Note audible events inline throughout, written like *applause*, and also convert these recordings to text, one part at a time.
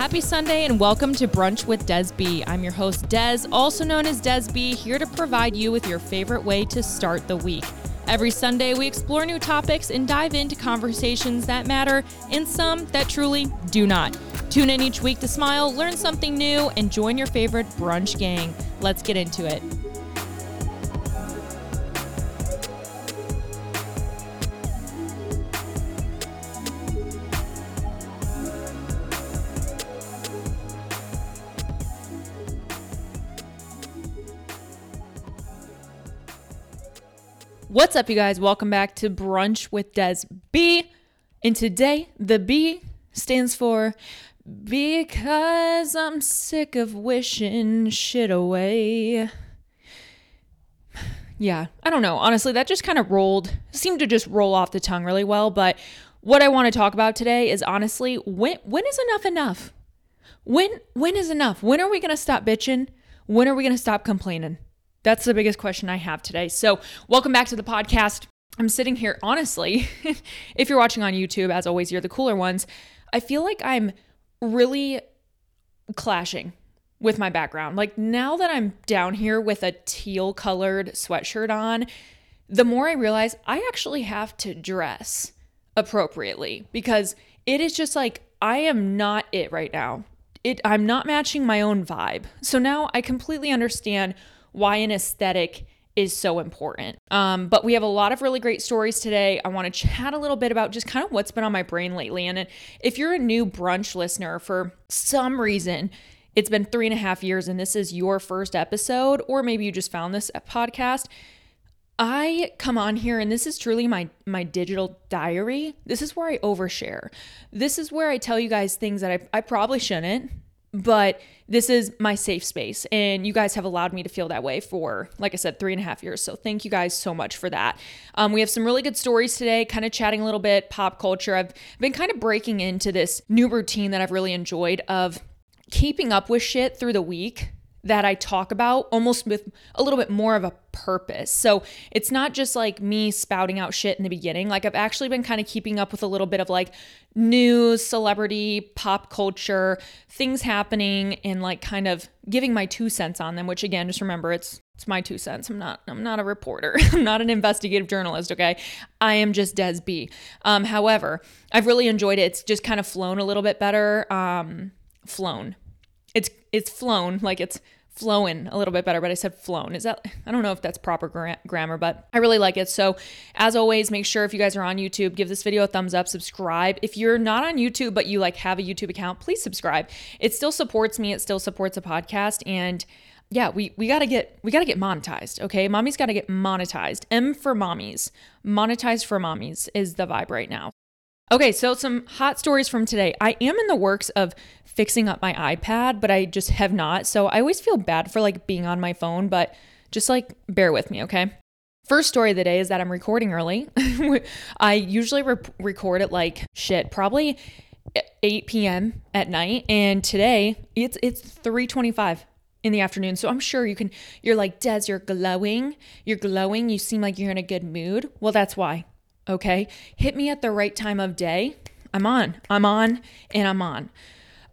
Happy Sunday and welcome to Brunch with Des B. I'm your host, Des, also known as Des here to provide you with your favorite way to start the week. Every Sunday, we explore new topics and dive into conversations that matter and some that truly do not. Tune in each week to smile, learn something new, and join your favorite brunch gang. Let's get into it. What's up, you guys? Welcome back to Brunch with Des B. And today, the B stands for Because I'm sick of wishing shit away. Yeah, I don't know. Honestly, that just kind of rolled, seemed to just roll off the tongue really well. But what I want to talk about today is honestly, when when is enough enough? When when is enough? When are we gonna stop bitching? When are we gonna stop complaining? That's the biggest question I have today. So, welcome back to the podcast. I'm sitting here, honestly, *laughs* if you're watching on YouTube, as always, you're the cooler ones. I feel like I'm really clashing with my background. Like, now that I'm down here with a teal colored sweatshirt on, the more I realize I actually have to dress appropriately because it is just like I am not it right now. It I'm not matching my own vibe. So now I completely understand why an aesthetic is so important. Um, but we have a lot of really great stories today. I want to chat a little bit about just kind of what's been on my brain lately. And if you're a new brunch listener for some reason, it's been three and a half years and this is your first episode, or maybe you just found this podcast. I come on here and this is truly my my digital diary. This is where I overshare. This is where I tell you guys things that I, I probably shouldn't but this is my safe space and you guys have allowed me to feel that way for like i said three and a half years. So thank you guys so much for that. Um, we have some really good stories today kind of chatting a little bit pop culture. I've been kind of breaking into this new routine that i've really enjoyed of keeping up with shit through the week that I talk about almost with a little bit more of a purpose. So it's not just like me spouting out shit in the beginning. Like I've actually been kind of keeping up with a little bit of like news, celebrity, pop culture, things happening and like kind of giving my two cents on them, which again, just remember it's it's my two cents. I'm not I'm not a reporter. *laughs* I'm not an investigative journalist, okay? I am just Des B. Um, however, I've really enjoyed it. It's just kind of flown a little bit better. Um, flown it's it's flown like it's flowing a little bit better, but I said flown. Is that, I don't know if that's proper gra- grammar, but I really like it. So, as always, make sure if you guys are on YouTube, give this video a thumbs up, subscribe. If you're not on YouTube, but you like have a YouTube account, please subscribe. It still supports me, it still supports a podcast. And yeah, we, we gotta get we gotta get monetized. Okay. Mommy's gotta get monetized. M for mommies. Monetized for mommies is the vibe right now. Okay, so some hot stories from today. I am in the works of fixing up my iPad, but I just have not. So I always feel bad for like being on my phone, but just like bear with me, okay? First story of the day is that I'm recording early. *laughs* I usually re- record at like shit, probably 8 p.m. at night, and today it's it's 3:25 in the afternoon. So I'm sure you can you're like, "Des, you're glowing. You're glowing. You seem like you're in a good mood." Well, that's why okay? Hit me at the right time of day. I'm on. I'm on and I'm on.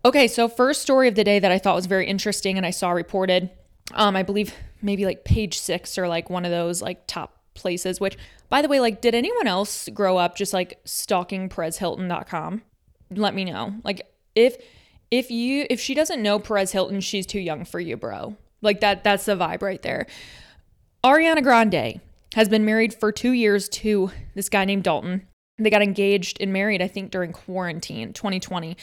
Okay, so first story of the day that I thought was very interesting and I saw reported, um, I believe maybe like page six or like one of those like top places, which by the way, like, did anyone else grow up just like stalking PerezHilton.com? Let me know. Like if if you if she doesn't know Perez Hilton, she's too young for you, bro. Like that that's the vibe right there. Ariana Grande has been married for two years to this guy named Dalton. They got engaged and married, I think, during quarantine 2020.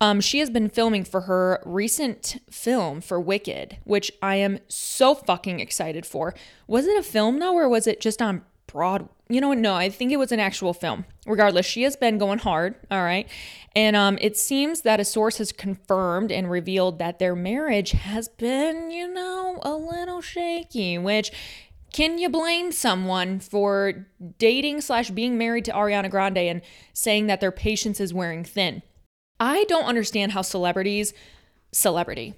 Um, she has been filming for her recent film for Wicked, which I am so fucking excited for. Was it a film though, or was it just on Broad? You know, what? no, I think it was an actual film. Regardless, she has been going hard. All right, and um, it seems that a source has confirmed and revealed that their marriage has been, you know, a little shaky, which can you blame someone for dating slash being married to Ariana Grande and saying that their patience is wearing thin? I don't understand how celebrities, celebrity,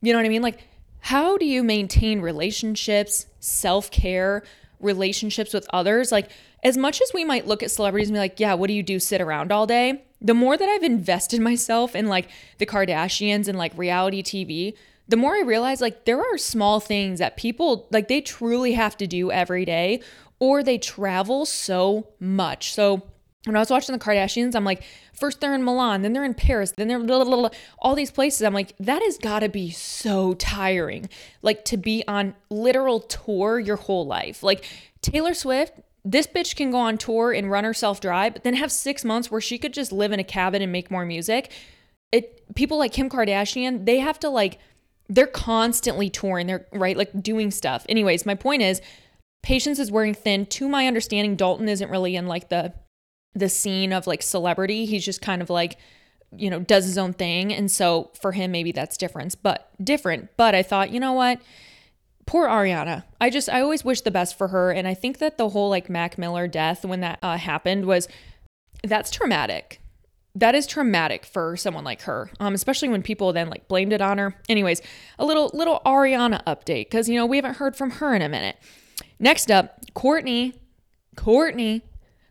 you know what I mean? Like, how do you maintain relationships, self care, relationships with others? Like, as much as we might look at celebrities and be like, yeah, what do you do? Sit around all day? the more that I've invested *laughs* myself in like the Kardashians and like reality TV, the more I realize like there are small things that people like they truly have to do every day or they travel so much. So when I was watching the Kardashians, I'm like, first they're in Milan, then they're in Paris, then they're blah, blah, blah, all these places. I'm like, that has got to be so tiring. Like to be on literal tour your whole life. Like Taylor Swift, this bitch can go on tour and run herself dry, but then have six months where she could just live in a cabin and make more music. It people like Kim Kardashian, they have to like they're constantly touring. They're right, like doing stuff. Anyways, my point is Patience is wearing thin. To my understanding, Dalton isn't really in like the the scene of like celebrity. He's just kind of like, you know, does his own thing. And so for him, maybe that's different, but different. But I thought, you know what? Poor Ariana. I just, I always wish the best for her. And I think that the whole like Mac Miller death when that uh, happened was, that's traumatic. That is traumatic for someone like her, um, especially when people then like blamed it on her. Anyways, a little little Ariana update because you know we haven't heard from her in a minute. Next up, Kourtney, Kourtney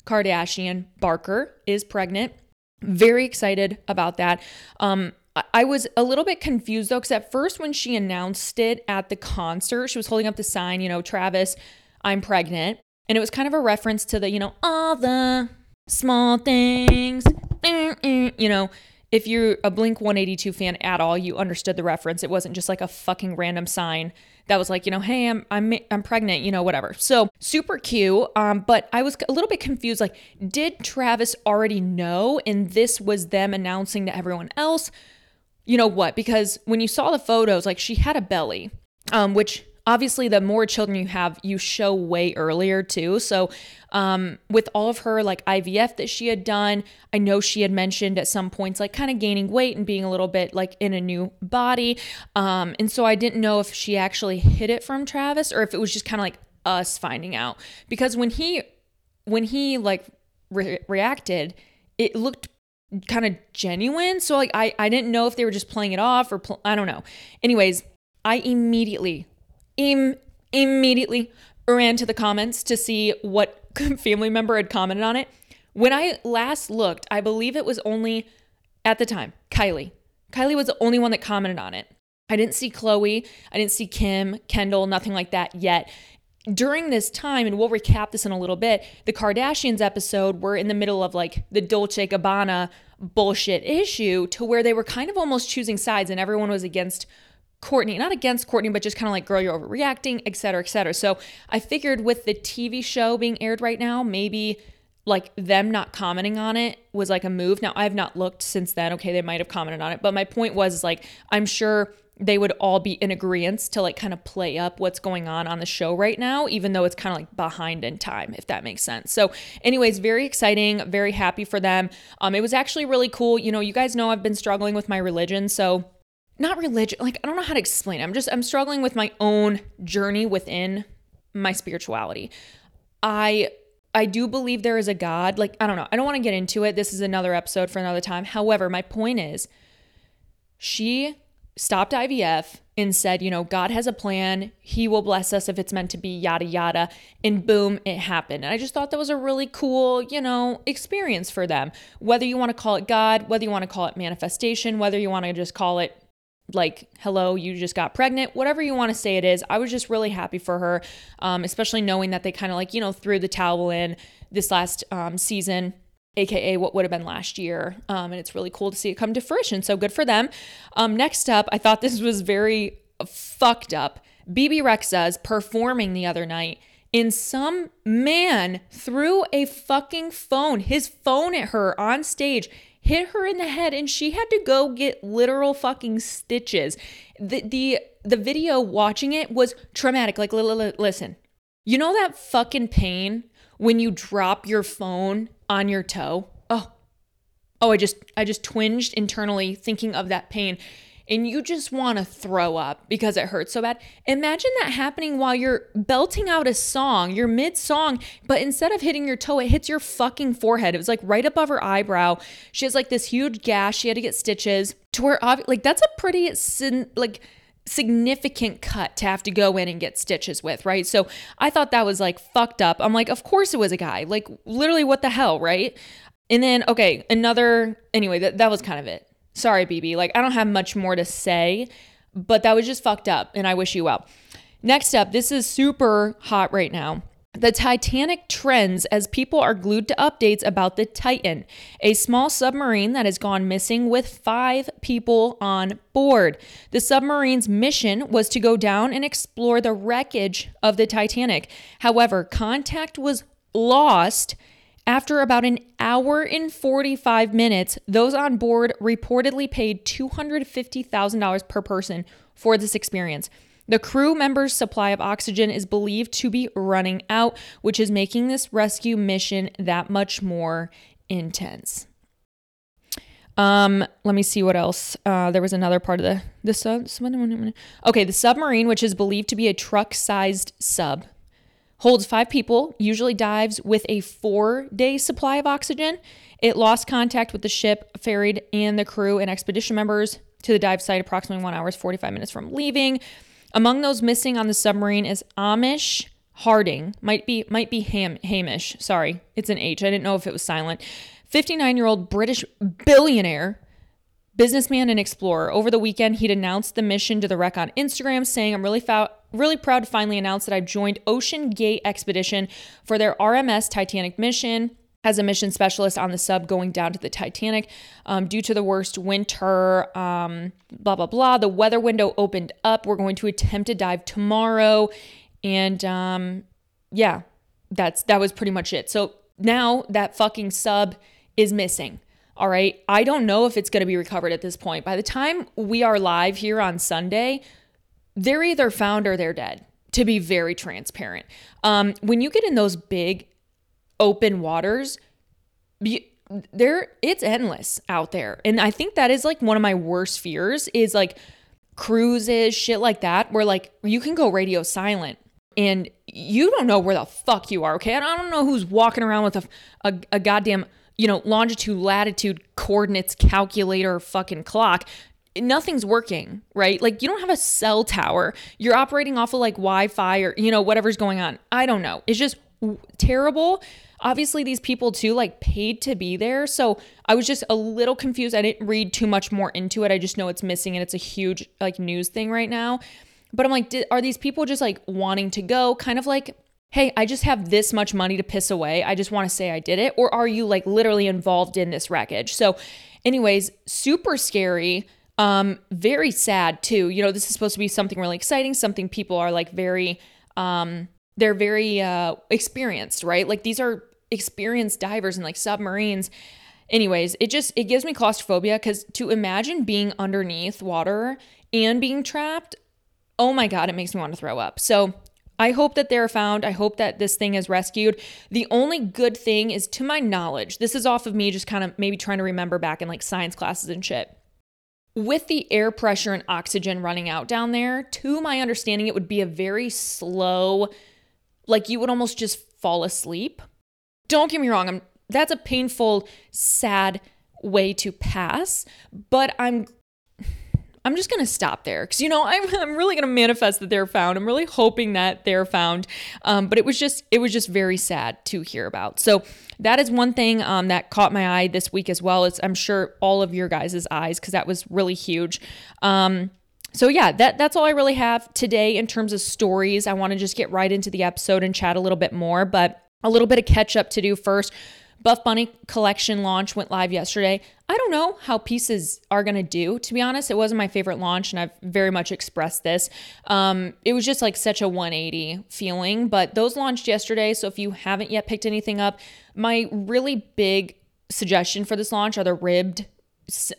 Kardashian Barker is pregnant. Very excited about that. Um, I was a little bit confused though, because at first when she announced it at the concert, she was holding up the sign, you know, Travis, I'm pregnant. And it was kind of a reference to the, you know, all the small things, you know, if you're a Blink 182 fan at all, you understood the reference. It wasn't just like a fucking random sign that was like, you know, hey, I'm I'm I'm pregnant, you know, whatever. So super cute. Um, but I was a little bit confused. Like, did Travis already know, and this was them announcing to everyone else? You know what? Because when you saw the photos, like she had a belly, um, which obviously the more children you have you show way earlier too. So um, with all of her like ivf that she had done i know she had mentioned at some points like kind of gaining weight and being a little bit like in a new body. Um, and so i didn't know if she actually hid it from travis or if it was just kind of like us finding out. Because when he when he like re- reacted it looked kind of genuine. So like i i didn't know if they were just playing it off or pl- i don't know. Anyways I immediately Im- immediately ran to the comments to see what *laughs* family member had commented on it. When I last looked, I believe it was only at the time Kylie. Kylie was the only one that commented on it. I didn't see Khloe, I didn't see Kim, Kendall, nothing like that yet. During this time, and we'll recap this in a little bit, the Kardashians episode were in the middle of like the Dolce Gabbana bullshit issue to where they were kind of almost choosing sides and everyone was against Kourtney, not against Kourtney, but just kind of like, girl, you're overreacting, et cetera, et cetera. So I figured with the TV show being aired right now, maybe like them not commenting on it was like a move. Now I've not looked since then. Okay, they might have commented on it, but my point was like, I'm sure they would all be in agreement to like kind of play up what's going on on the show right now, even though it's kind of like behind in time, if that makes sense. So, anyways, very exciting, very happy for them. Um, it was actually really cool. You know, you guys know I've been struggling with my religion, so not religion like i don't know how to explain it. i'm just i'm struggling with my own journey within my spirituality. I i do believe there is a god like i don't know i don't want to get into it. This is another episode for another time. However my point is she stopped ivf and said you know god has a plan. He will bless us if it's meant to be yada yada. And boom it happened. And i just thought that was a really cool you know experience for them. Whether you want to call it god whether you want to call it manifestation whether you want to just call it like hello you just got pregnant whatever you want to say it is i was just really happy for her um, especially knowing that they kind of like you know threw the towel in this last um, season aka what would have been last year um, and it's really cool to see it come to fruition so good for them. Um, next up i thought this was very fucked up. Bebe Rexha's performing the other night and some man threw a fucking phone his phone at her on stage hit her in the head and she had to go get literal fucking stitches. The the the video watching it was traumatic. Like listen. You know that fucking pain when you drop your phone on your toe? Oh. Oh, I just I just twinged internally thinking of that pain and you just want to throw up because it hurts so bad. Imagine that happening while you're belting out a song, you're mid song, but instead of hitting your toe, it hits your fucking forehead. It was like right above her eyebrow. She has like this huge gash. She had to get stitches to where, like, that's a pretty, like, significant cut to have to go in and get stitches with, right? So I thought that was like fucked up. I'm like, of course it was a guy. Like, literally, what the hell, right? And then, okay, another, anyway, that, that was kind of it. Sorry, Bebe. Like, I don't have much more to say, but that was just fucked up, and I wish you well. Next up, this is super hot right now. The Titanic trends as people are glued to updates about the Titan, a small submarine that has gone missing with five people on board. The submarine's mission was to go down and explore the wreckage of the Titanic. However, contact was lost. After about an hour and 45 minutes, those on board reportedly paid $250,000 per person for this experience. The crew members' supply of oxygen is believed to be running out, which is making this rescue mission that much more intense. Um, let me see what else. Uh, there was another part of the the sub. Okay, the submarine, which is believed to be a truck-sized sub, holds five people. Usually dives with a four-day supply of oxygen. It lost contact with the ship, ferried, and the crew and expedition members to the dive site approximately one hours forty-five minutes from leaving. Among those missing on the submarine is Amish Harding. Might be might be Ham, Hamish. Sorry, it's an H. I didn't know if it was silent. 59-year-old British billionaire, businessman and explorer. Over the weekend, he'd announced the mission to the wreck on Instagram, saying, "I'm really fou- really proud to finally announce that I've joined OceanGate Expedition for their RMS Titanic mission." as a mission specialist on the sub going down to the Titanic um, due to the worst winter, um, blah, blah, blah. The weather window opened up. We're going to attempt to dive tomorrow. And um, yeah, that's that was pretty much it. So now that fucking sub is missing. All right. I don't know if it's going to be recovered at this point. By the time we are live here on Sunday, they're either found or they're dead, to be very transparent. Um, when you get in those big open waters, there it's endless out there. And I think that is like one of my worst fears is like cruises, shit like that, where like you can go radio silent and you don't know where the fuck you are, okay? I don't know who's walking around with a, a, a goddamn, you know, longitude, latitude, coordinates calculator fucking clock nothing's working, right? Like you don't have a cell tower. You're operating off of like Wi-Fi or you know whatever's going on. I don't know. It's just terrible. Obviously these people too like paid to be there. So i was just a little confused. I didn't read too much more into it. I just know it's missing and it's a huge like news thing right now. But i'm like did, are these people just like wanting to go? Kind of like hey i just have this much money to piss away. I just want to say i did it. Or are you like literally involved in this wreckage? So anyways super scary um very sad too you know this is supposed to be something really exciting something people are like very um they're very uh experienced right like these are experienced divers and like submarines. Anyways, it just it gives me claustrophobia because to imagine being underneath water and being trapped, oh my god, it makes me want to throw up. So I hope that they're found. I hope that this thing is rescued. The only good thing is, to my knowledge, this is off of me just kind of maybe trying to remember back in like science classes and shit. With the air pressure and oxygen running out down there, to my understanding, it would be a very slow, like you would almost just fall asleep. Don't get me wrong, I'm that's a painful, sad way to pass, but I'm I'm just gonna stop there because you know I'm, *laughs* I'm really gonna manifest that they're found. I'm really hoping that they're found. Um, but it was just it was just very sad to hear about. So that is one thing um, that caught my eye this week as well. It's I'm sure all of your guys' eyes because that was really huge. Um, so yeah, that that's all I really have today in terms of stories. I want to just get right into the episode and chat a little bit more, but a little bit of catch up to do first. Buff Bunny collection launch went live yesterday. I don't know how pieces are going to do. To be honest, it wasn't my favorite launch, and I've very much expressed this. Um, it was just like such a 180 feeling, but those launched yesterday. So if you haven't yet picked anything up, my really big suggestion for this launch are the ribbed,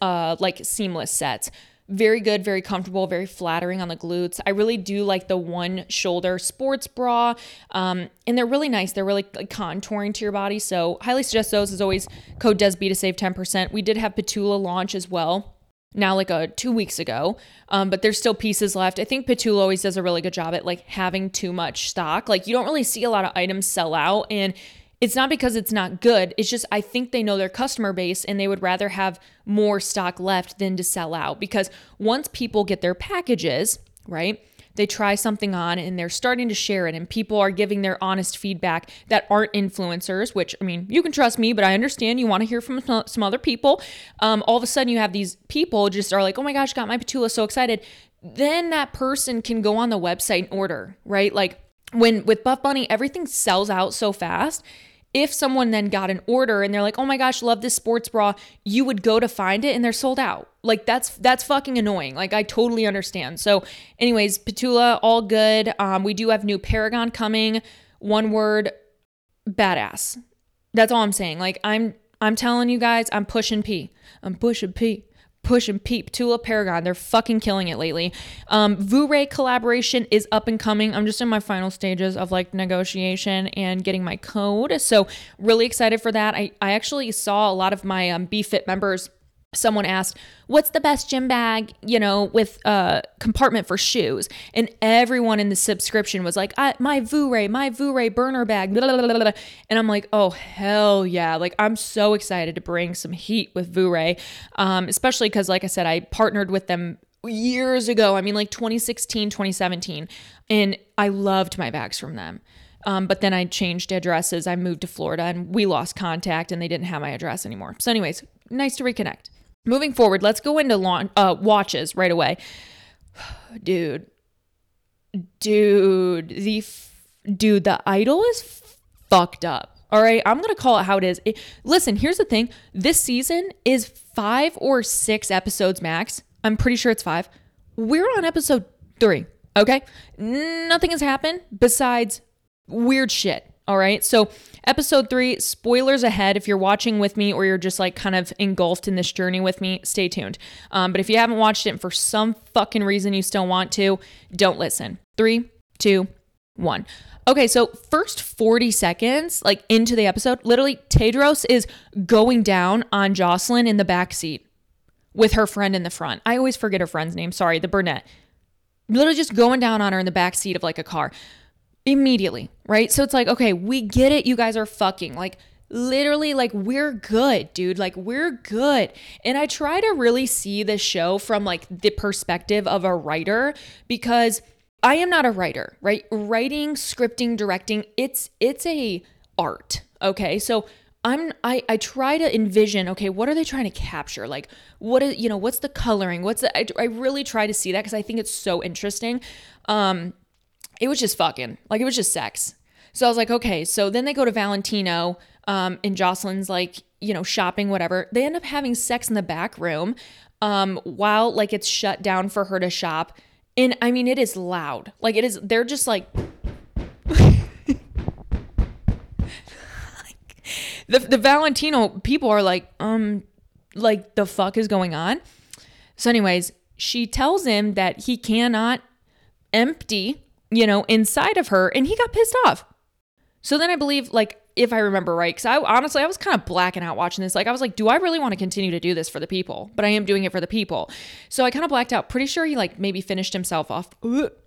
uh, like seamless sets very good, very comfortable, very flattering on the glutes. I really do like the one shoulder sports bra. Um, and they're really nice. They're really like, contouring to your body. So, highly suggest those. As always, code DESB to save 10%. We did have P'tula launch as well now like a two weeks ago um, but there's still pieces left i think petula always does a really good job at like having too much stock like you don't really see a lot of items sell out and it's not because it's not good. It's just I think they know their customer base and they would rather have more stock left than to sell out because once people get their packages, right? they try something on and they're starting to share it and people are giving their honest feedback that aren't influencers which i mean you can trust me but i understand you want to hear from some other people um, all of a sudden you have these people just are like oh my gosh got my P'tula so excited then that person can go on the website and order right like when with buff bunny everything sells out so fast if someone then got an order and they're like, "Oh my gosh, love this sports bra," you would go to find it and they're sold out. Like that's that's fucking annoying. Like I totally understand. So, anyways, P'tula, all good. Um, we do have new Paragon coming. One word, badass. That's all I'm saying. Like I'm I'm telling you guys, I'm pushing P. I'm pushing P push and peep. Tula Paragon, they're fucking killing it lately. Um, collaboration is up and coming. I'm just in my final stages of like negotiation and getting my code. So really excited for that. I, I actually saw a lot of my um, BFit members someone asked what's the best gym bag you know with a compartment for shoes? And everyone in the subscription was like my Vooray, my Vooray burner bag blah, blah, blah, and i'm like oh hell yeah. Like i'm so excited to bring some heat with Vooray, um, especially because like i said i partnered with them years ago. I mean like 2016 2017 and i loved my bags from them. Um, but then I changed addresses. I moved to Florida and we lost contact and they didn't have my address anymore. So, anyways, nice to reconnect. Moving forward, let's go into launch, uh, watches right away. *sighs* Dude, dude, the f- dude, the idol is fucked up. All right, I'm gonna call it how it is. It, listen, here's the thing: this season is five or six episodes max. I'm pretty sure it's five. We're on episode three. Okay, nothing has happened besides weird shit. All right. So, episode three, spoilers ahead. If you're watching with me or you're just like kind of engulfed in this journey with me, stay tuned. Um, but if you haven't watched it and for some fucking reason you still want to, don't listen. Three, two, one. Okay, so first 40 seconds, like into the episode, literally Tedros is going down on Jocelyn in the back seat with her friend in the front. I always forget her friend's name. Sorry, the brunette. Literally just going down on her in the back seat of like a car immediately, right? So it's like, okay, we get it. You guys are fucking. Like, literally, like, we're good, dude. Like, we're good. And I try to really see the show from like the perspective of a writer because I am not a writer, right? Writing, scripting, directing, it's it's a art. Okay. So I'm I I try to envision okay what are they trying to capture like what is you know what's the coloring what's the I, I really try to see that because I think it's so interesting um it was just fucking. Like it was just sex. So I was like, okay. So then they go to Valentino, um, and Jocelyn's like, you know, shopping, whatever. They end up having sex in the back room, um, while like it's shut down for her to shop. And I mean, it is loud. Like it is. They're just like. *laughs* the the Valentino people are like, um, like the fuck is going on? So, anyways, she tells him that he cannot empty you know, inside of her, and he got pissed off. So then I believe, like, if I remember right, because I honestly I was kind of blacking out watching this. Like I was like, do I really want to continue to do this for the people? But I am doing it for the people. So I kind of blacked out. Pretty sure he like maybe finished himself off.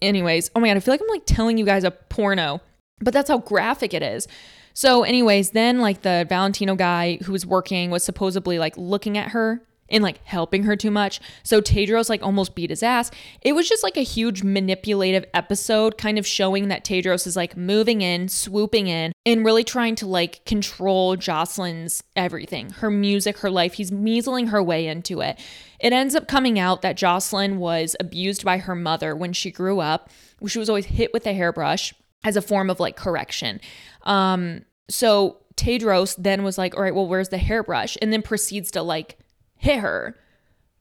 Anyways, oh my god, I feel like I'm like telling you guys a porno, but that's how graphic it is. So, anyways, then like the Valentino guy who was working was supposedly like looking at her and like helping her too much. So Tedros like almost beat his ass. It was just like a huge manipulative episode, kind of showing that Tedros is like moving in, swooping in, and really trying to like control Jocelyn's everything her music, her life. He's measling her way into it. It ends up coming out that Jocelyn was abused by her mother when she grew up. She was always hit with a hairbrush as a form of like correction. Um, so Tedros then was like, all right, well, where's the hairbrush? And then proceeds to like hit her.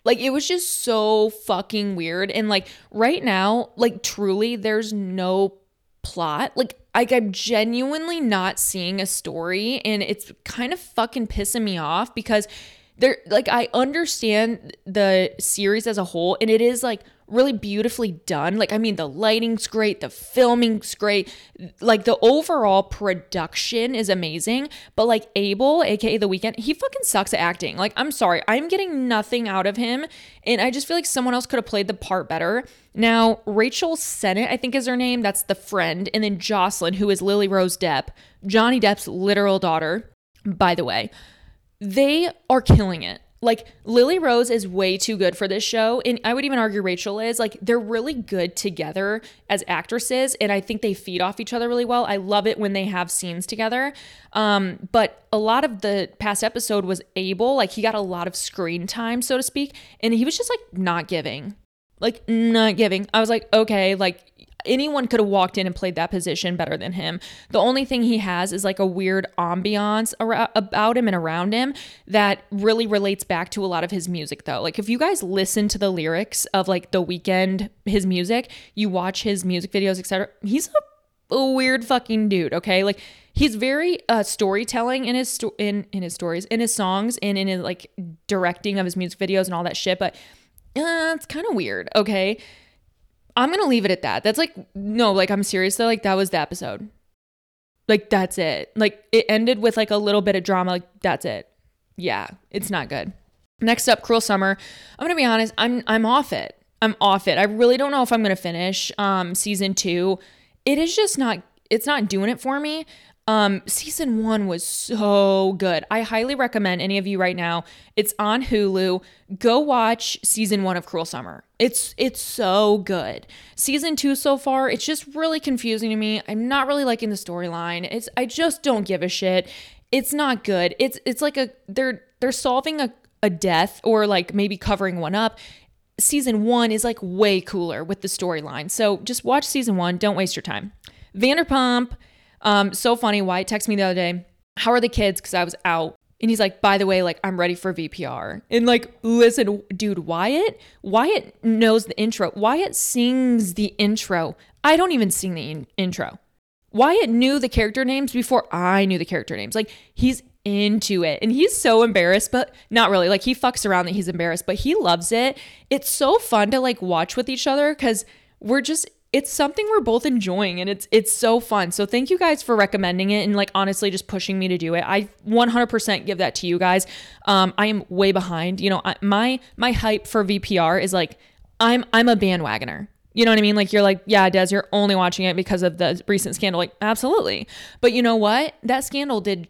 Like it was just so fucking weird. And like right now, like truly, there's no plot. Like, like I'm genuinely not seeing a story, and it's kind of fucking pissing me off because there like I understand the series as a whole, and it is like really beautifully done. Like, I mean, the lighting's great, the filming's great, like the overall production is amazing. But like Abel, aka The Weeknd, he fucking sucks at acting. Like, I'm sorry, I'm getting nothing out of him, and I just feel like someone else could have played the part better. Now, Rachel Sennott, I think is her name. That's the friend, and then Jocelyn, who is Lily Rose Depp, Johnny Depp's literal daughter. By the way, they are killing it like Lily Rose is way too good for this show. And I would even argue Rachel is. Like they're really good together as actresses. And I think they feed off each other really well. I love it when they have scenes together. Um, but a lot of the past episode was Abel, like he got a lot of screen time, so to speak. And he was just like not giving. Like not giving. I was like, okay, like anyone could have walked in and played that position better than him. The only thing he has is like a weird ambiance about him and around him that really relates back to a lot of his music though. Like if you guys listen to the lyrics of like The Weeknd, his music, you watch his music videos, etc. He's a, a, weird fucking dude, okay? Like he's very uh storytelling in his sto- in in his stories, in his songs and in his like directing of his music videos and all that shit, but uh, it's kind of weird, okay? I'm gonna leave it at that. That's like no, like I'm serious though. Like that was the episode. Like that's it. Like it ended with like a little bit of drama. Like that's it. Yeah, it's not good. Next up, Cruel Summer. I'm gonna be honest. I'm I'm off it. I'm off it. I really don't know if I'm gonna finish um season two. It is just not. It's not doing it for me. Um, season one was so good. I highly recommend any of you right now. It's on Hulu. Go watch season one of Cruel Summer. It's it's so good. Season two so far, it's just really confusing to me. I'm not really liking the storyline. It's I just don't give a shit. It's not good. It's it's like a they're they're solving a, a death or like maybe covering one up season one is like way cooler with the storyline. So just watch season one. Don't waste your time. Vanderpump um, so funny. Wyatt texted me the other day, How are the kids? Because I was out. And he's like, by the way, like I'm ready for VPR. And like, listen, dude, Wyatt, Wyatt knows the intro. Wyatt sings the intro. I don't even sing the in- intro. Wyatt knew the character names before I knew the character names. Like he's into it and he's so embarrassed, but not really. Like he fucks around that he's embarrassed, but he loves it. It's so fun to like watch with each other because we're just it's something we're both enjoying and it's it's so fun. So thank you guys for recommending it and like honestly just pushing me to do it. I 100% give that to you guys. Um, I am way behind. You know, I, my my hype for VPR is like I'm I'm a bandwagoner. You know what I mean? Like you're like, yeah, Des, you're only watching it because of the recent scandal. Like, absolutely. But you know what? That scandal did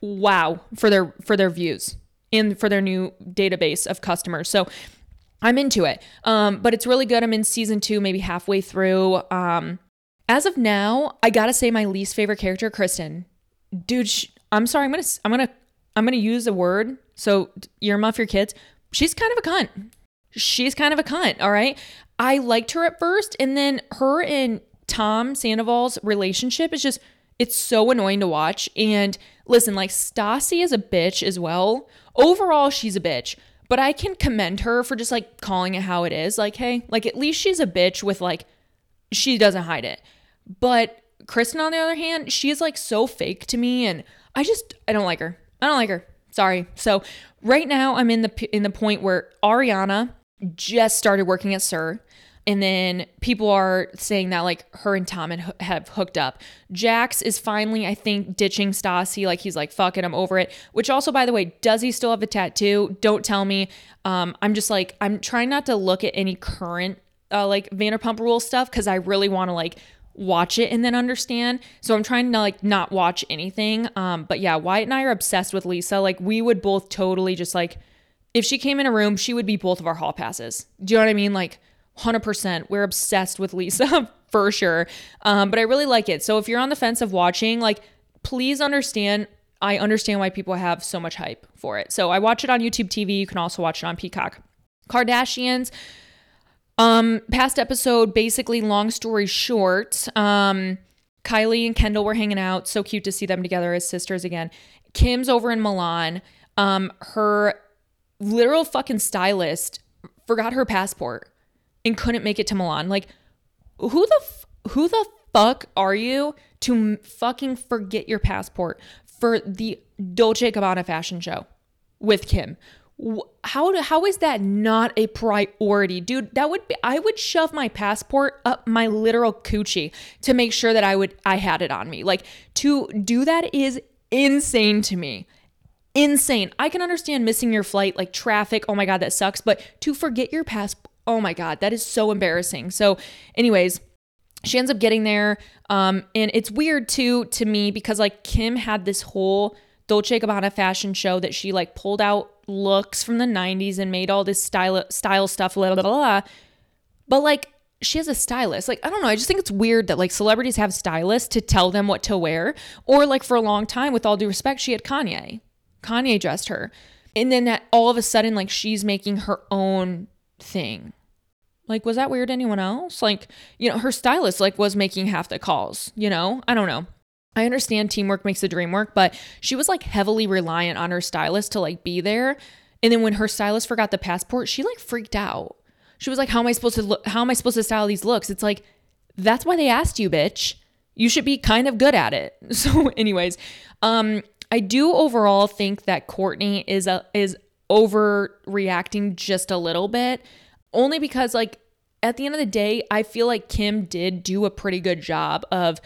wow for their for their views and for their new database of customers. So I'm into it. Um, but it's really good. I'm in season two, maybe halfway through. Um, as of now, I gotta say my least favorite character, Kristen. Dude, sh- I'm sorry. I'm gonna, I'm gonna, I'm gonna use a word. So earmuff your kids. She's kind of a cunt. She's kind of a cunt. All right. I liked her at first, and then her and Tom Sandoval's relationship is just, it's so annoying to watch. And listen, like Stassi is a bitch as well. Overall, she's a bitch. But I can commend her for just like calling it how it is. Like, hey, like at least she's a bitch with like, she doesn't hide it. But Kristen, on the other hand, she is like so fake to me. And I just, I don't like her. I don't like her. Sorry. So right now I'm in the, in the point where Ariana just started working at SUR. And then people are saying that like her and Tom have hooked up. Jax is finally, I think, ditching Stassi. Like he's like, fuck it, I'm over it. Which also, by the way, does he still have a tattoo? Don't tell me. Um, I'm just like, I'm trying not to look at any current uh, like Vanderpump Rules stuff because I really want to like watch it and then understand. So I'm trying to like not watch anything. Um, but yeah, Wyatt and I are obsessed with Lisa. Like we would both totally just like, if she came in a room, she would be both of our hall passes. Do you know what I mean? Like 100%. We're obsessed with Lisa *laughs* for sure. Um, but I really like it. So if you're on the fence of watching, like, please understand. I understand why people have so much hype for it. So I watch it on YouTube TV. You can also watch it on Peacock. Kardashians. Um, past episode, basically, long story short, um, Kylie and Kendall were hanging out. So cute to see them together as sisters again. Kim's over in Milan. Um, her literal fucking stylist forgot her passport and couldn't make it to Milan. Like, who the f- who the fuck are you to fucking forget your passport for the Dolce Gabbana fashion show with Kim? How how is that not a priority, dude? That would be I would shove my passport up my literal coochie to make sure that I would I had it on me. Like to do that is insane to me insane. I can understand missing your flight, like traffic. Oh my God, that sucks. But to forget your passport, oh my God, that is so embarrassing. So, anyways, she ends up getting there. Um, and it's weird too to me because like Kim had this whole Dolce Gabbana fashion show that she like pulled out looks from the 90s and made all this style style stuff blah, blah, blah, but like she has a stylist. Like, I don't know. I just think it's weird that like celebrities have stylists to tell them what to wear. Or like for a long time, with all due respect, she had Kanye. Kanye dressed her. And then that all of a sudden, like she's making her own thing. Like, was that weird to anyone else? Like, you know, her stylist like was making half the calls, you know? I don't know. I understand teamwork makes the dream work, but she was like heavily reliant on her stylist to like be there. And then when her stylist forgot the passport, she like freaked out. She was like, "How am I supposed to look? How am I supposed to style these looks?" It's like, that's why they asked you, bitch. You should be kind of good at it. *laughs* So, anyways, um, I do overall think that Kourtney is a is overreacting just a little bit, only because like at the end of the day, I feel like Kim did do a pretty good job of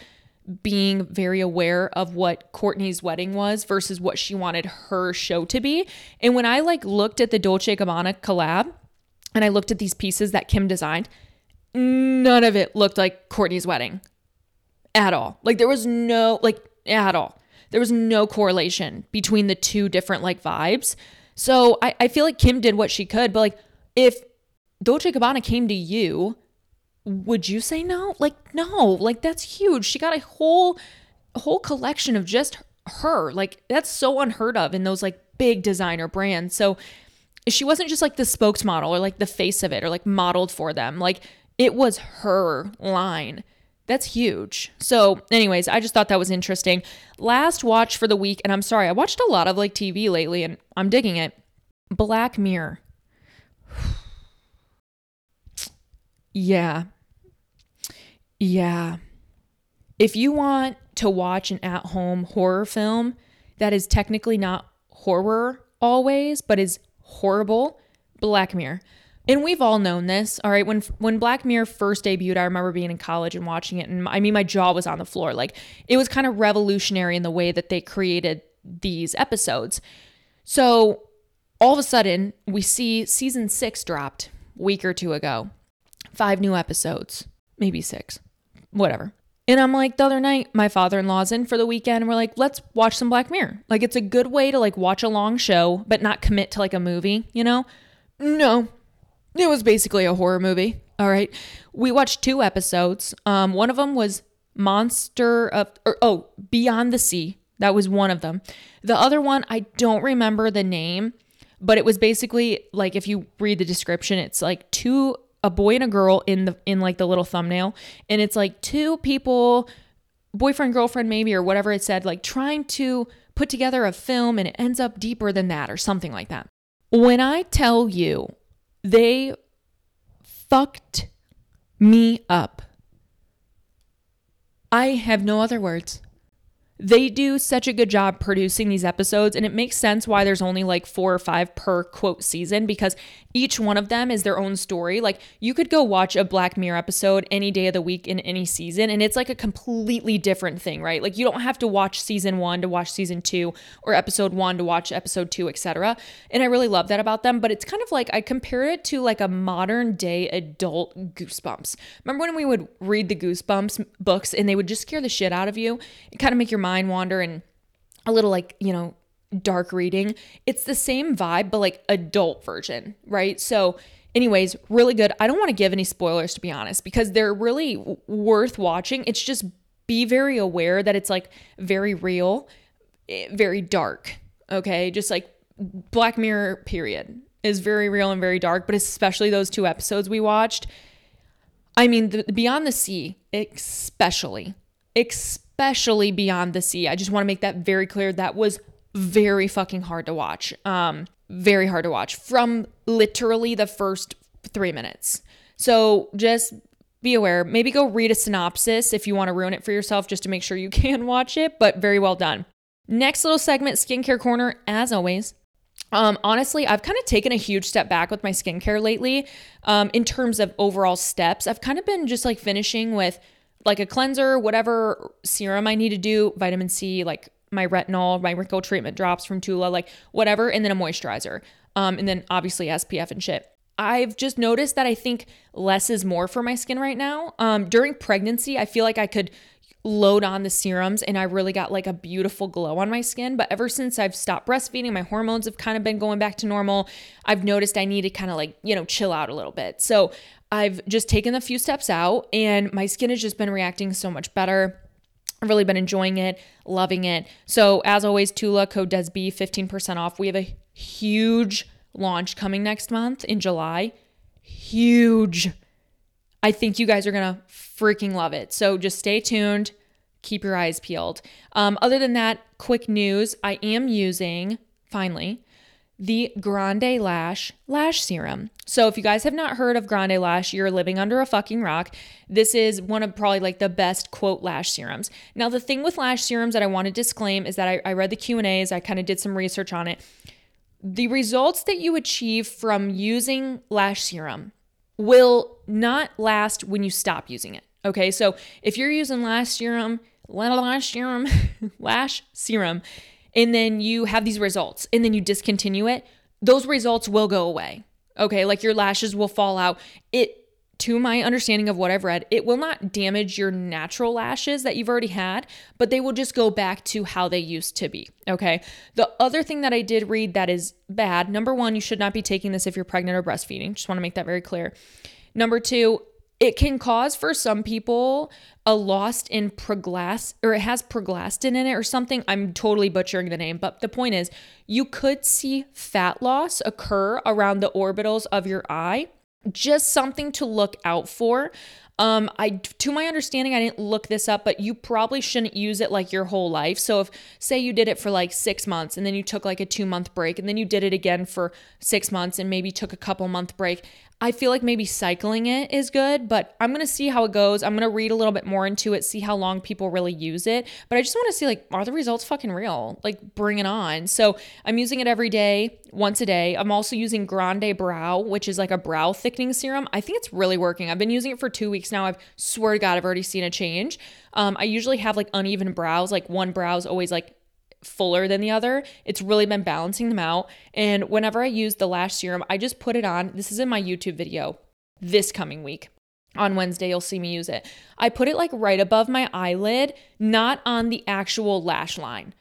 being very aware of what Kourtney's wedding was versus what she wanted her show to be. And when I like looked at the Dolce Gabbana collab and I looked at these pieces that Kim designed, none of it looked like Kourtney's wedding at all. Like there was no like at all. There was no correlation between the two different like vibes. So I, I feel like Kim did what she could, but like if Dolce Gabbana came to you would you say no? Like no, like that's huge. She got a whole whole collection of just her. Like that's so unheard of in those like big designer brands. So she wasn't just like the spokesmodel or like the face of it or like modeled for them. Like it was her line. That's huge. So, anyways, I just thought that was interesting. Last watch for the week, and I'm sorry, I watched a lot of like TV lately and I'm digging it. Black Mirror. Yeah, yeah. If you want to watch an at home horror film that is technically not horror always, but is horrible, Black Mirror. And we've all known this, all right. When when Black Mirror first debuted, I remember being in college and watching it, and I mean, my jaw was on the floor. Like it was kind of revolutionary in the way that they created these episodes. So all of a sudden, we see season six dropped week or two ago, five new episodes, maybe six whatever. And I'm like, the other night, my father in law's in for the weekend, and we're like, let's watch some Black Mirror. Like, it's a good way to like watch a long show, but not commit to like a movie, you know? No, it was basically a horror movie. All right. We watched two episodes. Um, one of them was Monster of, or, oh, Beyond the Sea. That was one of them. The other one, I don't remember the name, but it was basically like if you read the description, it's like two a boy and a girl in the in like the little thumbnail. And it's like two people boyfriend girlfriend maybe or whatever it said like trying to put together a film and it ends up deeper than that or something like that. When i tell you they fucked me up. I have no other words they do such a good job producing these episodes and it makes sense why there's only like four or five per quote season because each one of them is their own story. Like you could go watch a black mirror episode any day of the week in any season and it's like a completely different thing right? Like you don't have to watch season one to watch season two or episode one to watch episode two etc and i really love that about them but it's kind of like i compare it to like a modern day adult goosebumps. Remember when we would read the goosebumps books and they would just scare the shit out of you? And kind of make your mind wander and a little like, you know, dark reading. It's the same vibe, but like adult version, right? So, anyways, really good. I don't want to give any spoilers to be honest because they're really w- worth watching. It's just be very aware that it's like very real, eh, very dark. Okay. Just like Black Mirror, period, is very real and very dark, but especially those two episodes we watched. I mean, the, Beyond the Sea, especially, especially especially Beyond the Sea. I just want to make that very clear. That was very fucking hard to watch. Um, very hard to watch from literally the first three minutes. So just be aware. Maybe go read a synopsis if you want to ruin it for yourself just to make sure you *laughs* can watch it, but very well done. Next little segment, skincare corner, as always. Um, honestly, I've kind of taken a huge step back with my skincare lately um, in terms of overall steps. I've kind of been just like finishing with like a cleanser, whatever serum I need to do, vitamin C, like my retinol, my wrinkle treatment drops from Tula, like whatever, and then a moisturizer. Um, and then obviously SPF and shit. I've just noticed that I think less is more for my skin right now. Um, during pregnancy, I feel like I could load on the serums and I really got like a beautiful glow on my skin. But ever since I've stopped breastfeeding, my hormones have kind of been going back to normal. I've noticed I need to kind of like, you know, chill out a little bit. So I've just taken a few steps out and my skin has just been reacting so much better. I've really been enjoying it, loving it. So as always, Tula code DESB 15% off. We have a huge launch coming next month in July. Huge. I think you guys are gonna freaking love it. So just stay tuned. Keep your eyes peeled. Um, other than that, quick news I am using, finally, the Grande Lash Lash Serum. So, if you guys have not heard of Grande Lash, you're living under a fucking rock. This is one of probably like the best quote lash serums. Now, the thing with lash serums that I want to disclaim is that I, I read the Q and A's. I kind of did some research on it. The results that you achieve from using lash serum will not last when you stop using it. Okay, so if you're using lash serum, lash serum, *laughs* lash serum, and then you have these results and then you discontinue it, those results will go away. Okay, like your lashes will fall out. It to my understanding of what I've read, it will not damage your natural lashes that you've already had, but they will just go back to how they used to be. Okay. The other thing that I did read that is bad number one, you should not be taking this if you're pregnant or breastfeeding. Just want to make that very clear. Number two, it can cause for some people a loss in proglas or it has proglastin in it or something. I'm totally butchering the name, but the point is you could see fat loss occur around the orbitals of your eye. Just something to look out for. Um, I to my understanding, I didn't look this up, but you probably shouldn't use it like your whole life. So if say you did it for like six months and then you took like a two month break and then you did it again for six months and maybe took a couple month break, I feel like maybe cycling it is good, but I'm gonna see how it goes. I'm gonna read a little bit more into it, see how long people really use it. But I just wanna see like, are the results fucking real? Like, bring it on. So I'm using it every day, once a day. I'm also using Grande Brow, which is like a brow thickening serum. I think it's really working. I've been using it for two weeks now. I've swear to God, I've already seen a change. Um, I usually have like uneven brows, like one brow is always like fuller than the other. It's really been balancing them out. And whenever I use the lash serum, I just put it on. This is in my YouTube video this coming week. On Wednesday, you'll see me use it. I put it like right above my eyelid, not on the actual lash line.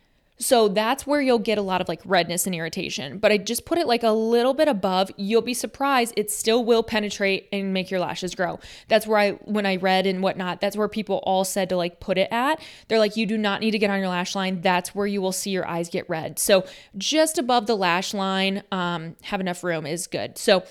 So that's where you'll get a lot of like redness and irritation. But I just put it like a little bit above. You'll be surprised. It still will penetrate and make your lashes grow. That's where I, when I read and whatnot, that's where people all said to like put it at. They're like, you do not need to get on your lash line. That's where you will see your eyes get red. So just above the lash line, um, have enough room is good. So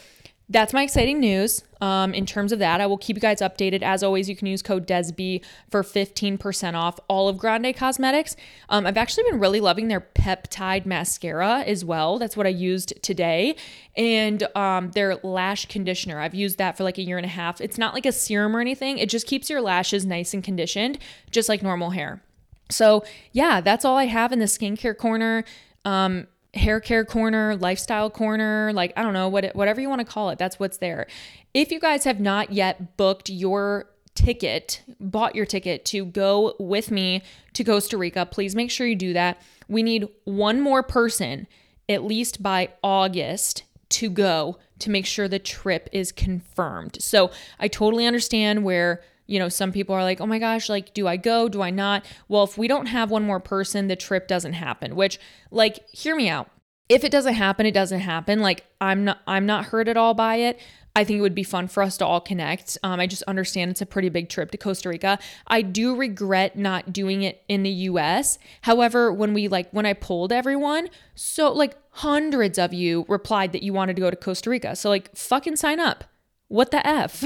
that's my exciting news. Um, in terms of that, I will keep you guys updated. As always, you can use code DESB for 15% off all of Grande Cosmetics. Um, I've actually been really loving their peptide mascara as well. That's what I used today. And um, their lash conditioner. I've used that for like a year and a half. It's not like a serum or anything, it just keeps your lashes nice and conditioned, just like normal hair. So, yeah, that's all I have in the skincare corner. Um, hair care corner, lifestyle corner, like I don't know what whatever you want to call it. That's what's there. If you guys have not yet booked your ticket, bought your ticket to go with me to Costa Rica, please make sure you do that. We need one more person at least by August to go to make sure the trip is confirmed. So, I totally understand where you know, some people are like, oh my gosh, like, do I go? Do I not? Well, if we don't have one more person, the trip doesn't happen, which, like, hear me out. If it doesn't happen, it doesn't happen. Like, I'm not, I'm not hurt at all by it. I think it would be fun for us to all connect. Um, I just understand it's a pretty big trip to Costa Rica. I do regret not doing it in the US. However, when we like, when I polled everyone, so like hundreds of you replied that you wanted to go to Costa Rica. So, like, fucking sign up what the F?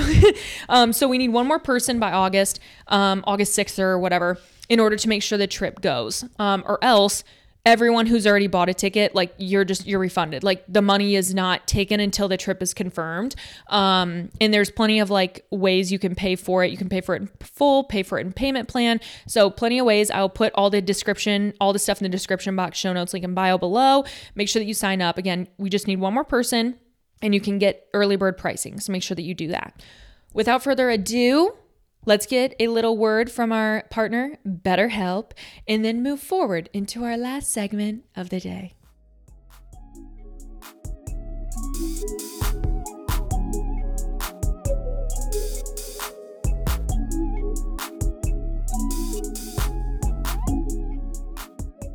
*laughs* um, so we need one more person by August, um, August 6th or whatever, in order to make sure the trip goes. Um, or else everyone who's already bought a ticket, like you're just, you're refunded. Like the money is not taken until the trip is confirmed. Um, and there's plenty of like ways you can pay for it. You can pay for it in full, pay for it in payment plan. So plenty of ways. I'll put all the description, all the stuff in the description box, show notes, link in bio below. Make sure that you sign up. Again, we just need one more person and you can get early bird pricing. So make sure that you do that. Without further ado, let's get a little word from our partner, BetterHelp, and then move forward into our last segment of the day.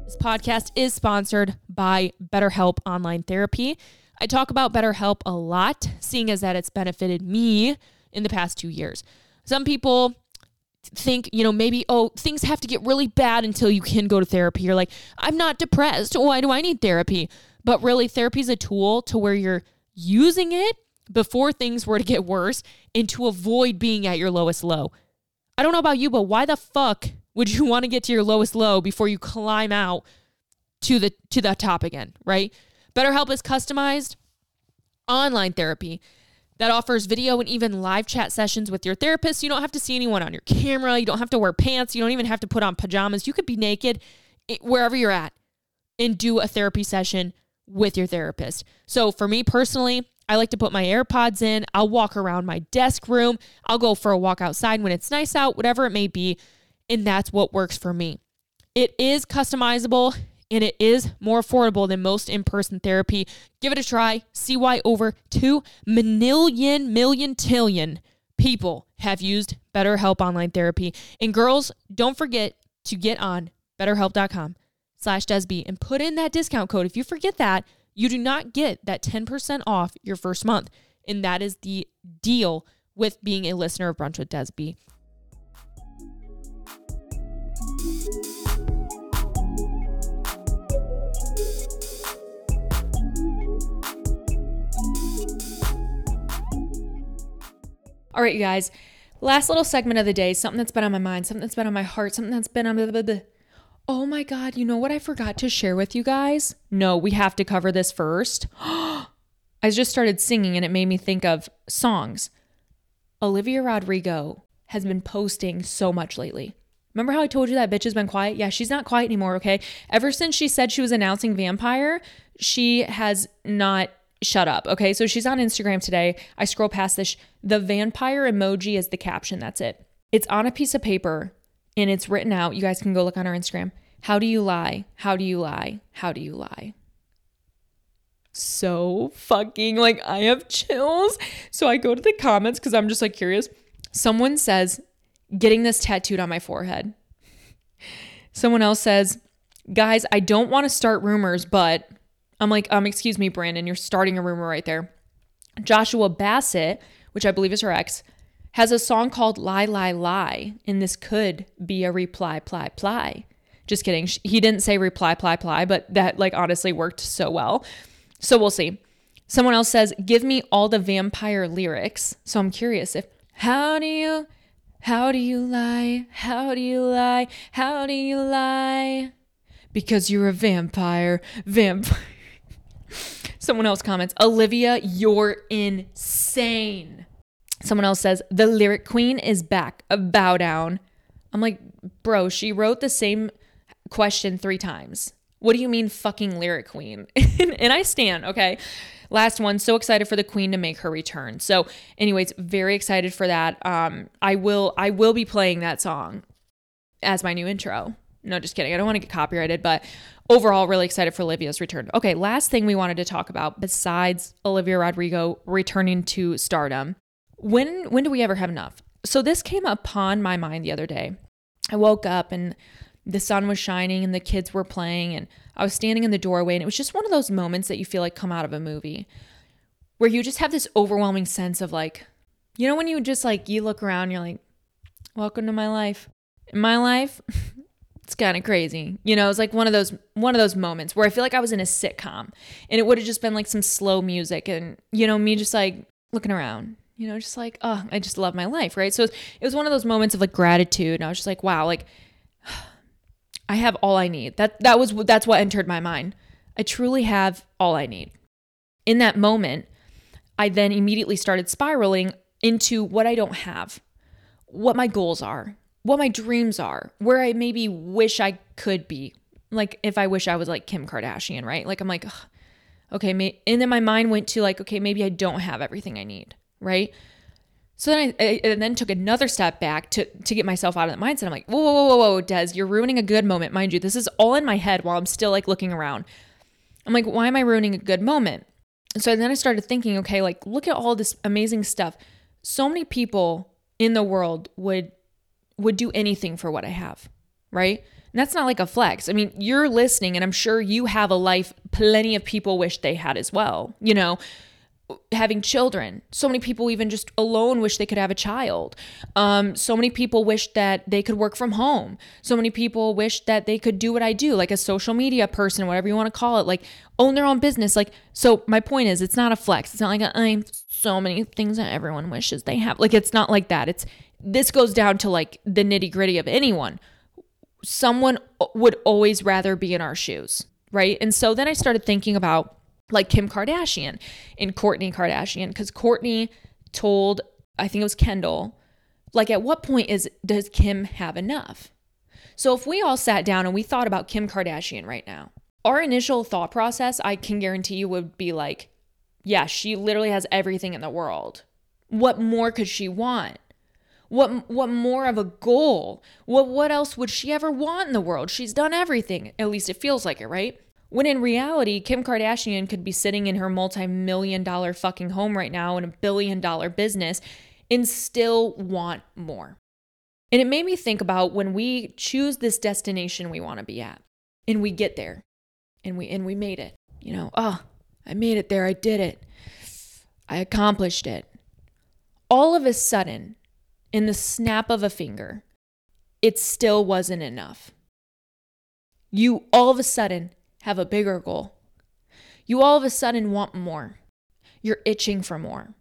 This podcast is sponsored by BetterHelp Online Therapy. I talk about BetterHelp a lot, seeing as that it's benefited me in the past two years. Some people think, you know, maybe, oh, things have to get really bad until you can go to therapy. You're like, I'm not depressed. Why do I need therapy? But really, therapy is a tool to where you're using it before things were to get worse and to avoid being at your lowest low. I don't know about you, but why the fuck would you *laughs* want to get to your lowest low before you climb out to the to the top again, right? BetterHelp is customized online therapy that offers video and even live chat sessions with your therapist. You don't have to see anyone on your camera. You don't have to wear pants. You don't even have to put on pajamas. You could be naked eh, wherever you're at and do a therapy session with your therapist. So for me personally, I like to put my AirPods in. I'll walk around my desk room. I'll go for a walk outside when it's nice out, whatever it may be. And that's what works for me. It is customizable and it is more affordable than most in person therapy. Give it a try. See why over 2 million, million, tillion people have used BetterHelp Online Therapy. And girls, don't forget to get on betterhelp.com slash Desby and put in that discount code. If you forget that, you do not get that 10% off your first month. And that is the deal with being a listener of Brunch with Desb. All right, you guys. Last little segment of the day, something that's been on my mind, something that's been on my heart, something that's been on blah, blah, blah. Oh my God, you know what I forgot to share with you guys? No, we have to cover this first. *gasps* I just started singing and it made me think of songs. Olivia Rodrigo has been posting so much lately. Remember how I told you that bitch has been quiet? Yeah, she's not quiet anymore, okay? Ever since she said she was announcing Vampire, she has not shut up. Okay. So she's on Instagram today. I scroll past this. The vampire emoji is the caption. That's it. It's on a piece of paper and it's written out. You guys can go look on our Instagram. How do you lie? How do you lie? How do you lie? So fucking like I have chills. So I go to the comments because I'm just like curious. Someone says, getting this tattooed on my forehead. Someone else says, guys, I don't want to start rumors, but I'm like, um, excuse me, Brandon, you're starting a rumor right there. Joshua Bassett, which I believe is her ex, has a song called Lie, Lie, Lie, and this could be a reply, ply, ply. Just kidding. He didn't say reply, ply, ply, but that like honestly worked so well. So we'll see. Someone else says, give me all the vampire lyrics. So I'm curious if, how do you, how do you lie? How do you lie? How do you lie? Because you're a vampire. Vampire. *laughs* Someone else comments, Olivia, you're insane. Someone else says, the lyric queen is back. A bow down. I'm like, bro, she wrote the same question three times. What do you mean, fucking lyric queen? *laughs* and I stand, okay? Last one, so excited for the queen to make her return. So, anyways, very excited for that. Um, I will I will be playing that song as my new intro. No, just kidding. I don't want to get copyrighted, but overall, really excited for Olivia's return. Okay, last thing we wanted to talk about besides Olivia Rodrigo returning to stardom. When when do we ever have enough? So this came upon my mind the other day. I woke up and the sun was shining and the kids were playing and I was standing in the doorway and it was just one of those moments that you feel like come out of a movie where you just have this overwhelming sense of like you know when you just like you look around you're like welcome to my life. In my life, *laughs* it's kind of crazy. You know, it's like one of those one of those moments where I feel like I was in a sitcom and it would have just been like some slow music and you know, me just like looking around, you know, just like, oh, I just love my life, right? So it was one of those moments of like gratitude and I was just like, wow, like *sighs* I have all I need. That that was that's what entered my mind. I truly have all I need. In that moment, I then immediately started spiraling into what I don't have, what my goals are, what my dreams are, where I maybe wish I could be. Like if I wish I was like Kim Kardashian, right? Like I'm like, ugh, okay, may-. and then my mind went to like, okay, maybe I don't have everything I need, right? So then I, I and then took another step back to to get myself out of that mindset. I'm like, whoa, whoa, whoa, whoa, Des, you're ruining a good moment, mind you. This is all in my head while I'm still like looking around. I'm like, why am I ruining a good moment? so then I started thinking, okay, like look at all this amazing stuff. So many people in the world would would do anything for what I have, right? And that's not like a flex. I mean, you're listening, and I'm sure you have a life plenty of people wish they had as well. You know, having children. So many people even just alone wish they could have a child. Um, so many people wish that they could work from home. So many people wish that they could do what I do, like a social media person, whatever you want to call it, like own their own business. Like, so my point is, it's not a flex. It's not like i am so many things that everyone wishes they have. Like, it's not like that. It's this goes down to like the nitty gritty of anyone. Someone would always rather be in our shoes, right? And so then I started thinking about like Kim Kardashian and Kourtney Kardashian because Kourtney told I think it was Kendall like at what point is does Kim have enough? So if we all sat down and we thought about Kim Kardashian right now, our initial thought process I can guarantee you would be like yeah, she literally has everything in the world. What more could she want? What what more of a goal? What what else would she ever want in the world? She's done everything. At least it feels like it, right? When in reality, Kim Kardashian could be sitting in her multi million dollar fucking home right now in a billion dollar business and still want more. And it made me think about when we choose this destination we want to be at and we get there and we and we made it. You know, oh, I made it there. I did it. I accomplished it. All of a sudden, in the snap of a finger, it still wasn't enough. You all of a sudden have a bigger goal. You all of a sudden want more. You're itching for more.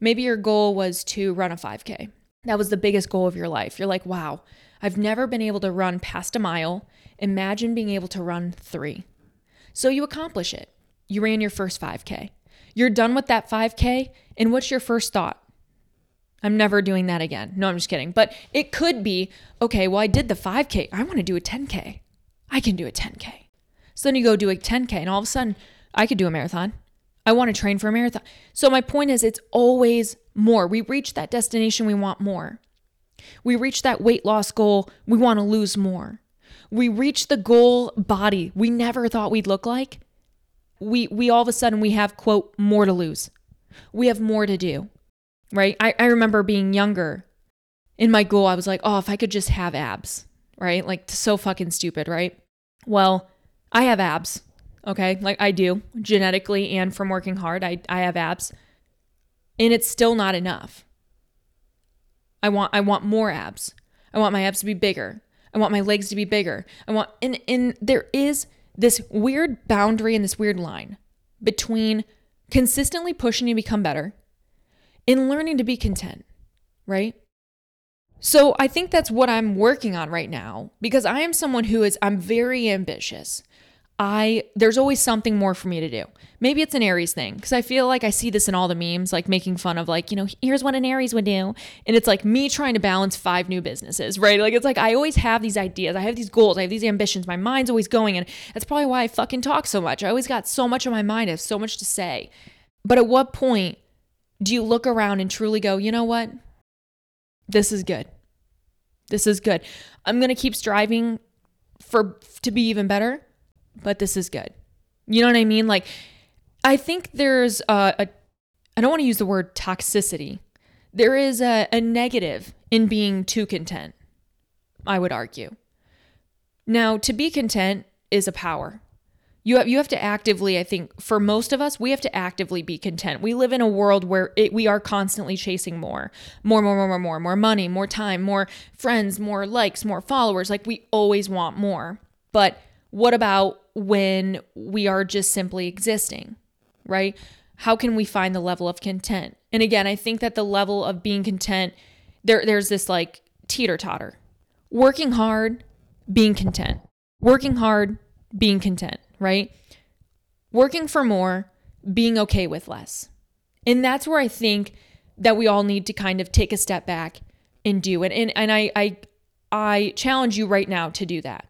Maybe your goal was to run a 5K. That was the biggest goal of your life. You're like, wow, I've never been able to run past a mile. Imagine being able to run three. So you accomplish it. You ran your first 5K. You're done with that 5K, and what's your first thought? I'm never doing that again. No, I'm just kidding. But it could be okay, well, I did the 5K. I want to do a 10K. I can do a 10K. So then you go do a 10K, and all of a sudden, I could do a marathon. I want to train for a marathon. So my point is, it's always more. We reach that destination, we want more. We reach that weight loss goal, we want to lose more. We reach the goal body we never thought we'd look like. We we all of a sudden we have quote more to lose. We have more to do. Right? I, I remember being younger. In my goal, I was like, oh, if I could just have abs, right? Like so fucking stupid, right? Well, I have abs. Okay. Like I do genetically and from working hard. I, I have abs. And it's still not enough. I want I want more abs. I want my abs to be bigger. I want my legs to be bigger. I want and and there is this weird boundary and this weird line between consistently pushing to become better and learning to be content, right? So I think that's what I'm working on right now because I am someone who is I'm very ambitious. I there's always something more for me to do. Maybe it's an Aries thing because I feel like I see this in all the memes, like making fun of like you know here's what an Aries would do, and it's like me trying to balance five new businesses, right? Like it's like I always have these ideas, I have these goals, I have these ambitions. My mind's always going, and that's probably why I fucking talk so much. I always got so much on my mind, I have so much to say. But at what point do you look around and truly go, you know what? This is good. This is good. I'm gonna keep striving for to be even better but this is good. You know what I mean? Like, I think there's a, a I don't want to use the word toxicity. There is a, a negative in being too content, I would argue. Now, to be content is a power. You have, you have to actively, I think, for most of us, we have to actively be content. We live in a world where it, we are constantly chasing more, more, more, more, more, more, more money, more time, more friends, more likes, more followers. Like we always want more. But what about when we are just simply existing, right? How can we find the level of content? And again, I think that the level of being content, there, there's this like teeter totter. Working hard, being content. Working hard, being content, right? Working for more, being okay with less. And that's where I think that we all need to kind of take a step back and do it. And, and I, I, I challenge you right now to do that.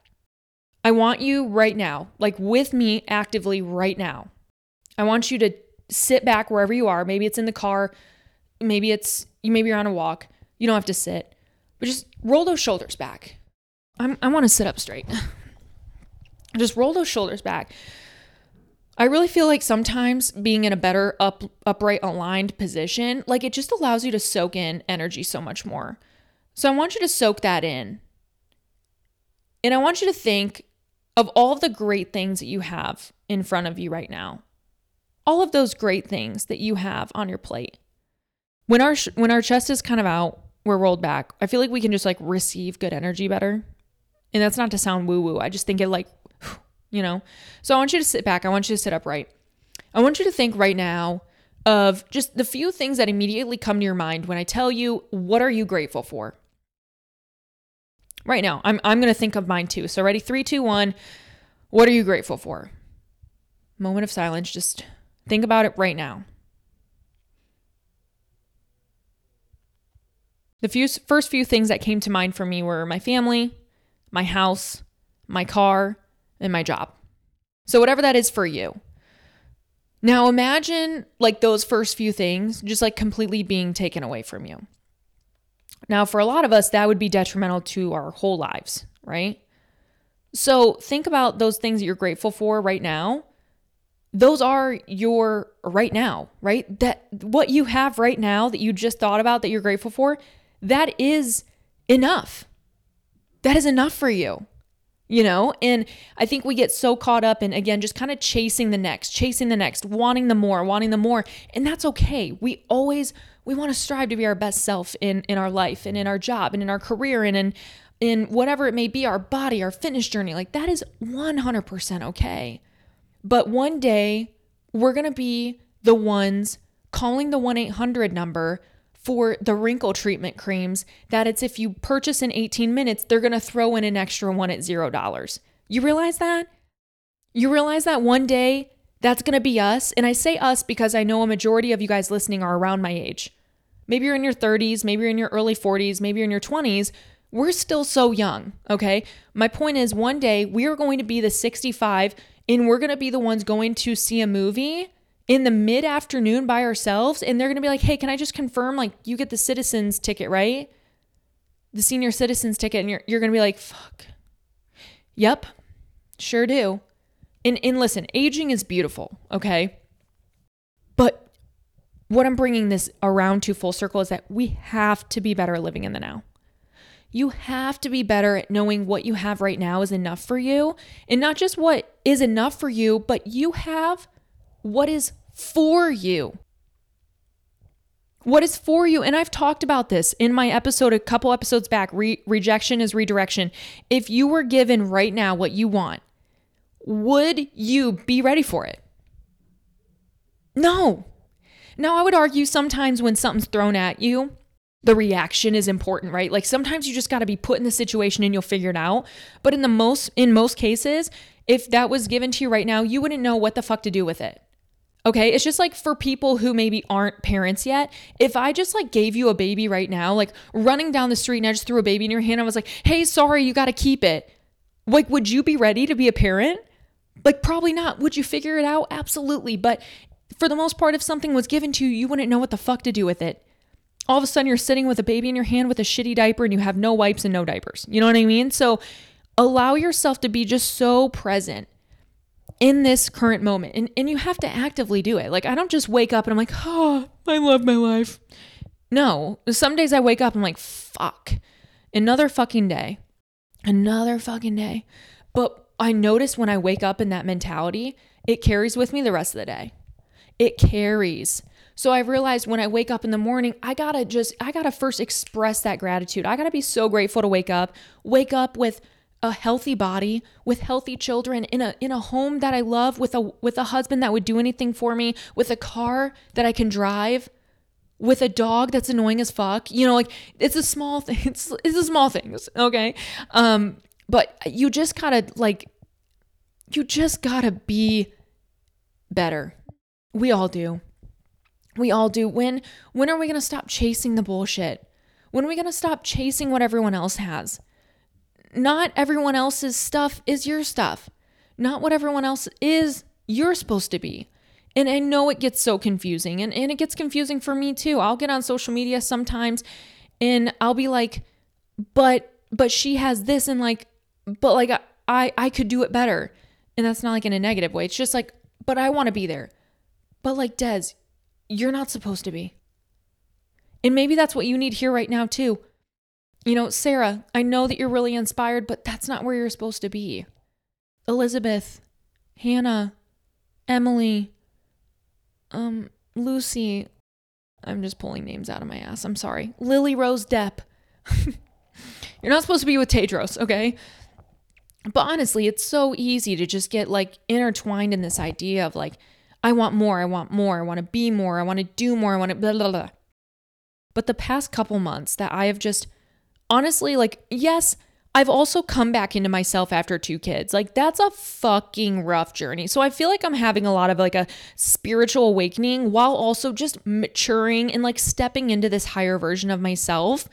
I want you right now, like with me actively right now. I want you to sit back wherever you are. Maybe it's in the car, maybe it's you maybe you're on a walk. You don't have to sit, but just roll those shoulders back. I'm, I want to sit up straight. *laughs* just roll those shoulders back. I really feel like sometimes being in a better up upright aligned position, like it just allows you to soak in energy so much more. So I want you to soak that in And I want you to think of all the great things that you have in front of you right now. All of those great things that you have on your plate. When our sh- when our chest is kind of out, we're rolled back. I feel like we can just like receive good energy better. And that's not to sound woo woo. I just think it like you know. So I want you to sit back. I want you to sit upright. I want you to think right now of just the few things that immediately come to your mind when I tell you what are you grateful for? Right now, I'm I'm gonna think of mine too. So ready, three, two, one. What are you grateful for? Moment of silence. Just think about it right now. The few first few things that came to mind for me were my family, my house, my car, and my job. So whatever that is for you. Now imagine like those first few things just like completely being taken away from you. Now, for a lot of us, that would be detrimental to our whole lives, right? So think about those things that you're grateful for right now. Those are your right now, right? That what you have right now that you just thought about that you're grateful for, that is enough. That is enough for you you know? And i think we get so caught up in again just kind of chasing the next chasing the next wanting the more wanting the more and that's okay. We always we want to strive to be our best self in in our life and in our job and in our career and in in whatever it may be our body our fitness journey like that is 100% okay. But one day we're going to be the ones calling the 1-800 number for the wrinkle treatment creams that it's if you purchase in 18 minutes, they're going to throw in an extra one at $0. You realize that? You realize that one day that's going to be us? And I say us because I know a majority of you guys listening are around my age. Maybe you're in your 30s, maybe you're in your early 40s, maybe you're in your 20s. We're still so young, okay? My point is one day we are going to be the 65 and we're going to be the ones going to see a movie in the mid afternoon by ourselves and they're going to be like, "Hey, can I just confirm like you get the citizens ticket, right? The senior citizens ticket." And you're you're going to be like, "Fuck." Yep. Sure do. And and listen, aging is beautiful, okay? But what I'm bringing this around to full circle is that we have to be better living in the now. You have to be better at knowing what you have right now is enough for you, and not just what is enough for you, but you have what is for you. What is for you? And I've talked about this in my episode a couple episodes back. Re- rejection is redirection. If you were given right now what you want, would you be ready for it? No. Now, I would argue sometimes when something's thrown at you, the reaction is important, right? Like sometimes you just got to be put in the situation and you'll figure it out. But in the most in most cases, if that was given to you right now, you wouldn't know what the fuck to do with it. Okay. It's just like for people who maybe aren't parents yet. If I just like gave you a baby right now, like running down the street and I just threw a baby in your hand, I was like, hey, sorry, you got to keep it. Like, would you be ready to be a parent? Like, probably not. Would you figure it out? Absolutely. But for the most part, if something was given to you, you wouldn't know what the fuck to do with it. All of a sudden, you're sitting with a baby in your hand with a shitty diaper and you have no wipes and no diapers. You know what I mean? So allow yourself to be just so present in this current moment. And, and you have to actively do it. Like, I don't just wake up and I'm like, oh, I love my life. No, some days I wake up, and I'm like, fuck, another fucking day, another fucking day. But I notice when I wake up in that mentality, it carries with me the rest of the day. It carries. So I realized when I wake up in the morning, I gotta just, I gotta first express that gratitude. I gotta be so grateful to wake up, wake up with a healthy body with healthy children in a in a home that I love with a with a husband that would do anything for me with a car that I can drive with a dog that's annoying as fuck. You know like it's a small thing. *laughs* It's it's a small things okay? Um but you just gotta like you just gotta be better. We all do. We all do. When when are we gonna stop chasing the bullshit? When are we gonna stop chasing what everyone else has not everyone else's stuff is your stuff. Not what everyone else is, you're supposed to be. And I know it gets so confusing, and, and it gets confusing for me too. I'll get on social media sometimes and I'll be like, but but she has this and like but like I I could do it better. And that's not like in a negative way. It's just like, but I want to be there. But like Des, you're not supposed to be. And maybe that's what you need here right now too. You know, Sarah, I know that you're really inspired, but that's not where you're supposed to be. Elizabeth, Hannah, Emily, um, Lucy. I'm just pulling names out of my ass. I'm sorry. Lily Rose Depp. *laughs* you're not supposed to be with Tedros, okay? But honestly, it's so easy to just get like intertwined in this idea of like, I want more, I want more, I want to be more, I want to do more, I want to blah, blah, blah. But the past couple months that I have just honestly, like, yes, I've also come back into myself after two kids. Like, that's a fucking rough journey. So I feel like I'm having a lot of like a spiritual awakening while also just maturing and like stepping into this higher version of myself.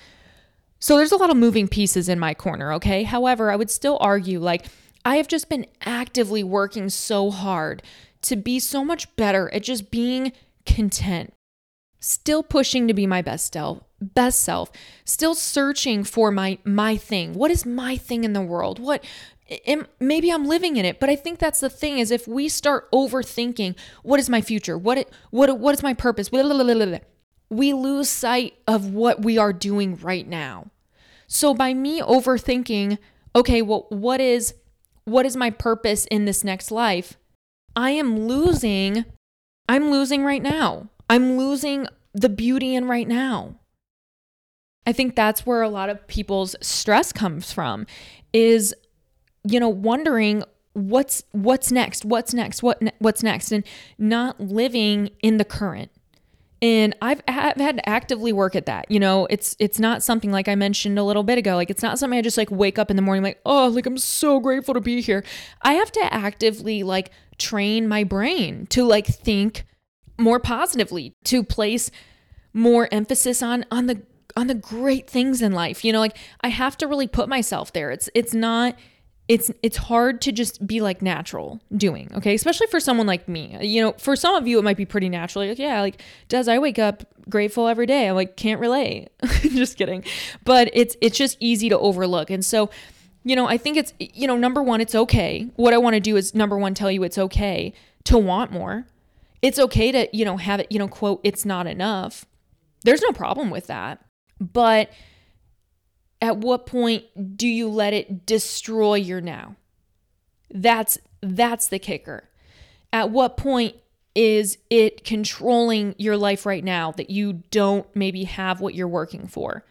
So there's a lot of moving pieces in my corner, okay? However, I would still argue like I have just been actively working so hard to be so much better at just being content. Still pushing to be my best self, best self. Still searching for my my thing. What is my thing in the world? What maybe I'm living in it, but I think that's the thing is if we start overthinking what is my future? What it, what what is my purpose? we lose sight of what we are doing right now. So by me overthinking, okay, well what is what is my purpose in this next life? I am losing I'm losing right now. I'm losing the beauty in right now. I think that's where a lot of people's stress comes from is you know wondering what's what's next what's next what what's next and not living in the current and I've, I've had to actively work at that. You know, it's it's not something like I mentioned a little bit ago. Like it's not something I just like wake up in the morning like, "Oh, like I'm so grateful to be here." I have to actively like train my brain to like think more positively, to place more emphasis on on the on the great things in life. You know, like I have to really put myself there. It's it's not it's it's hard to just be like natural doing okay? Especially for someone like me. You know for some of you it might be pretty natural. Like yeah like does i wake up grateful every day. I'm like can't relate. *laughs* Just kidding. But it's it's just easy to overlook. And so you know i think it's you know number one it's okay. What i want to do is number one tell you it's okay to want more. It's okay to you know have it you know quote it's not enough. There's no problem with that but at what point do you let it destroy your now? That's that's the kicker. At what point is it controlling your life right now that you don't maybe have what you're working for?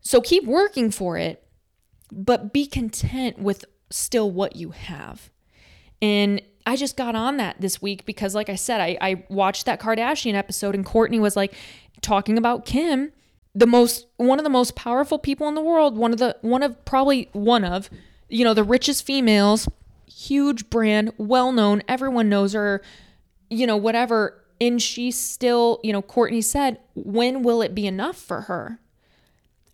So keep working for it, but be content with still what you have. And I just got on that this week because, like I said, I, I watched that Kardashian episode and Kourtney was like talking about Kim the most one of the most powerful people in the world, one of the one of probably one of, you know, the richest females, huge brand, well known, everyone knows her, you know, whatever. And she still, you know, Kourtney said, when will it be enough for her?